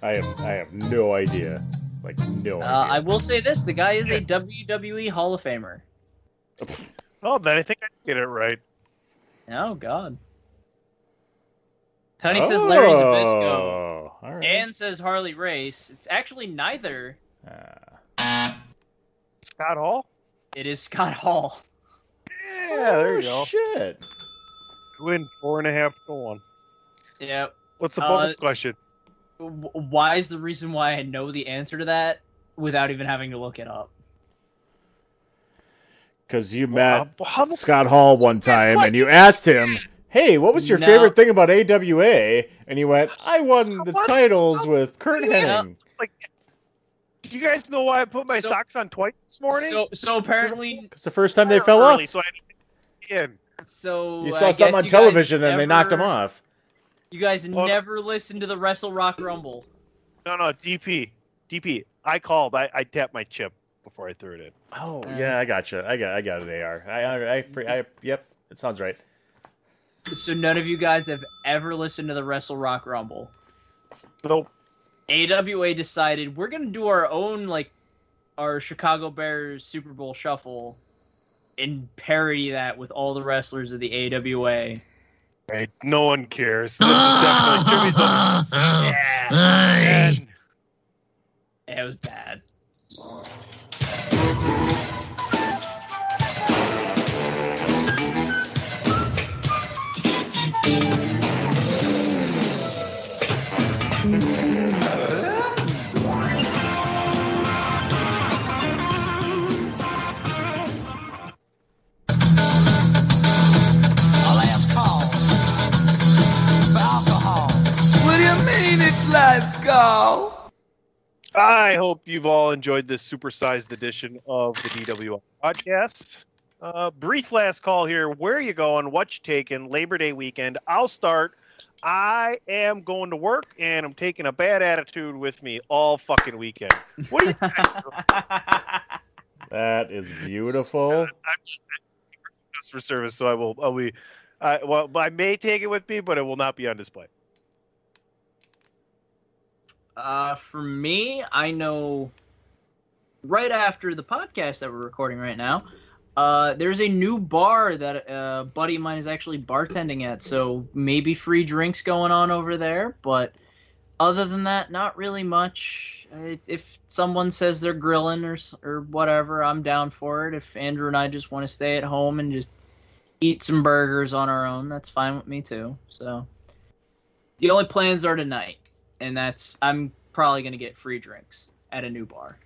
S6: I have I have no idea. Like no
S7: Uh, I
S6: idea.
S7: will say this the guy is a WWE Hall of Famer.
S5: Oh, then I think I get it right.
S7: Oh, God. Tony says Larry Zbyszko.
S6: Oh, all right.
S7: Dan says Harley Race. It's actually neither.
S5: Scott Hall.
S7: It is Scott Hall.
S5: Yeah, there you
S6: Oh,
S5: go.
S6: Shit.
S5: Win four and a half to one.
S7: Yep.
S5: What's the
S7: Uh,
S5: bonus question?
S7: Why is the reason why I know the answer to that without even having to look it up?
S6: Because you met
S5: Well, how the-
S6: Scott Hall one time and you asked him, "Hey, what was your
S7: No.
S6: favorite thing about AWA?" And he went, "I won the
S5: about-
S6: titles with Curt Hennig."
S5: Like, do you guys know why I put my
S7: So-
S5: socks on twice this morning?
S7: So so apparently
S6: It's the first time they fell
S5: early,
S6: off.
S5: So I in.
S7: so
S6: You saw
S7: guess
S6: something on
S7: you guys
S6: television and they knocked
S7: them
S6: off.
S7: You guys
S5: Well-
S7: never listened to the Wrestle Rock Rumble.
S5: No, no, DP, DP. I called. I, I tapped my chip before I threw it in.
S6: Oh
S7: Uh,
S6: yeah, I got you. I got I got an AR. I I, I, I yep, it sounds right.
S7: So none of you guys have ever listened to the Wrestle Rock Rumble.
S5: Nope.
S7: AWA decided we're gonna do our own like our Chicago Bears Super Bowl shuffle and parody that with all the wrestlers of the AWA.
S5: Right. No one cares. This is definitely Jimmy's on-
S7: Yeah, it was bad.
S5: I hope you've all enjoyed this supersized edition of the DWI podcast. Uh, brief last call here. Where are you going? What you taking? Labor Day weekend. I'll start. I am going to work and I'm taking a bad attitude with me all fucking weekend. What do you
S6: That is beautiful.
S5: customer service? So I will. I'll be. I well, I may take it with me, but it will not be on display.
S7: Uh, for me, I know right after the podcast that we're recording right now, uh, there's a new bar that a buddy of mine is actually bartending at. So maybe free drinks going on over there. But other than that, not really much. If someone says they're grilling or or whatever, I'm down for it. If Andrew and I just want to stay at home and just eat some burgers on our own, that's fine with me too. So the only plans are tonight, and that's I'm probably gonna get free drinks at a new bar.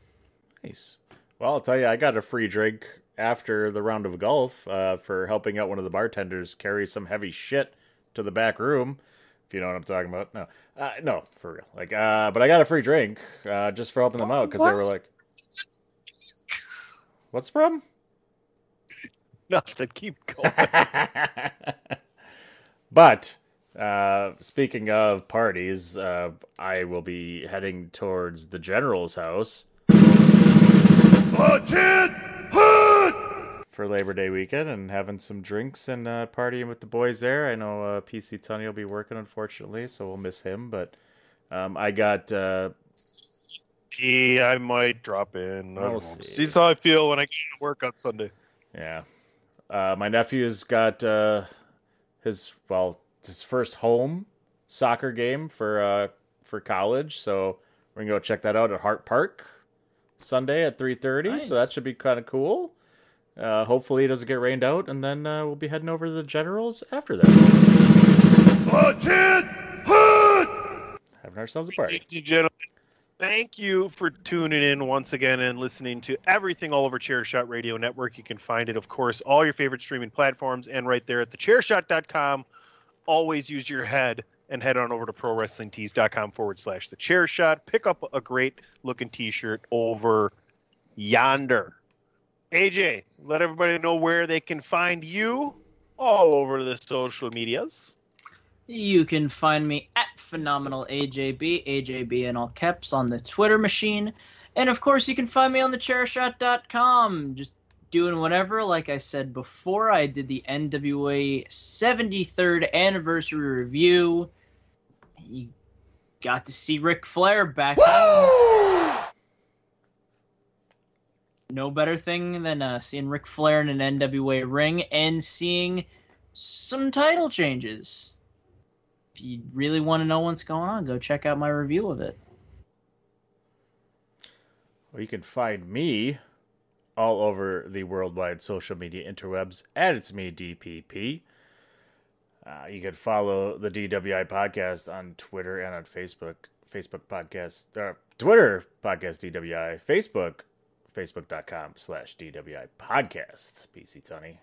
S6: Nice. Well, I'll tell you, I got a free drink after the round of golf uh, for helping out one of the bartenders carry some heavy shit to the back room. If you know what I'm talking about. No, uh, no, for real. Like, uh, but I got a free drink uh, just for helping them out because they were like, "What's the problem?"
S5: Nothing. Keep going.
S6: But uh, speaking of parties, uh, I will be heading towards the general's house for Labor Day weekend and having some drinks and uh, partying with the boys there. I know uh, PC Tunney will be working, unfortunately, so we'll miss him. But um, I got uh,
S5: Yeah, I might drop in. I don't
S6: We'll
S5: know.
S6: see.
S5: See how I feel when I get to work on Sunday.
S6: Yeah. Uh, my nephew's got uh, his well his first home soccer game for uh, for college, so we're gonna go check that out at Hart Park Sunday at three thirty. So that should be kind of cool. Uh, hopefully it doesn't get rained out, and then uh, we'll be heading over to the Generals after that. Having ourselves a party.
S5: Ladies and gentlemen, thank you for tuning in once again and listening to everything all over Chairshot Radio Network. You can find it, of course, all your favorite streaming platforms and right there at the thechairshot.com. Always use your head and head on over to prowrestlingtees.com forward slash the chair shot. Pick up a great looking t shirt over yonder. AJ, let everybody know where they can find you all over the social medias.
S7: You can find me at phenomenal AJB, AJB in all caps on the Twitter machine. And of course, you can find me on the chairshot.com. Just doing whatever. Like I said before, I did the NWA 73rd anniversary review. You got to see Ric Flair back. No better thing than uh, seeing Ric Flair in an NWA ring and seeing some title changes if you really want to know what's going on, go check out my review of it.
S6: Well, you can find me all over the worldwide social media interwebs at It's Me DPP. Uh, you can follow the DWI podcast on Twitter and on Facebook. Facebook podcast, uh, Twitter podcast DWI, Facebook, facebook.com slash DWI podcast. PC Tony.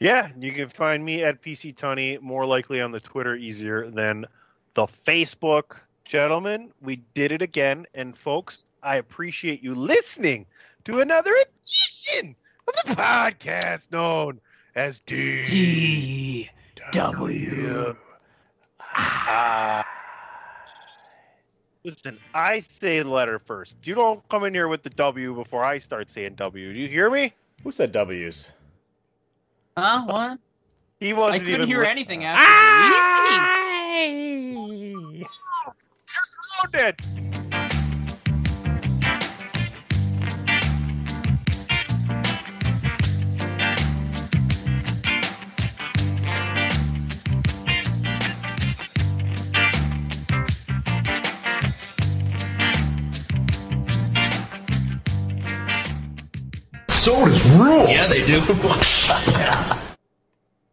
S5: Yeah, you can find me at PC Tunney, more likely on the Twitter, easier than the Facebook. Gentlemen, we did it again. And folks, I appreciate you listening to another edition of the podcast known as D W. Ah. Listen, I say the letter first. You don't come in here with the W before I start saying W. Do you hear me?
S6: Who said W's?
S7: Huh? What?
S5: He wasn't I
S7: couldn't
S5: even
S7: hear
S5: listening.
S7: anything after
S5: Grounded.
S1: Sodas rule.
S15: Yeah, they do.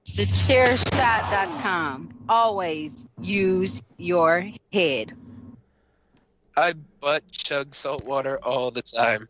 S3: TheChairShot.com. Always use your head.
S8: I butt chug salt water all the time.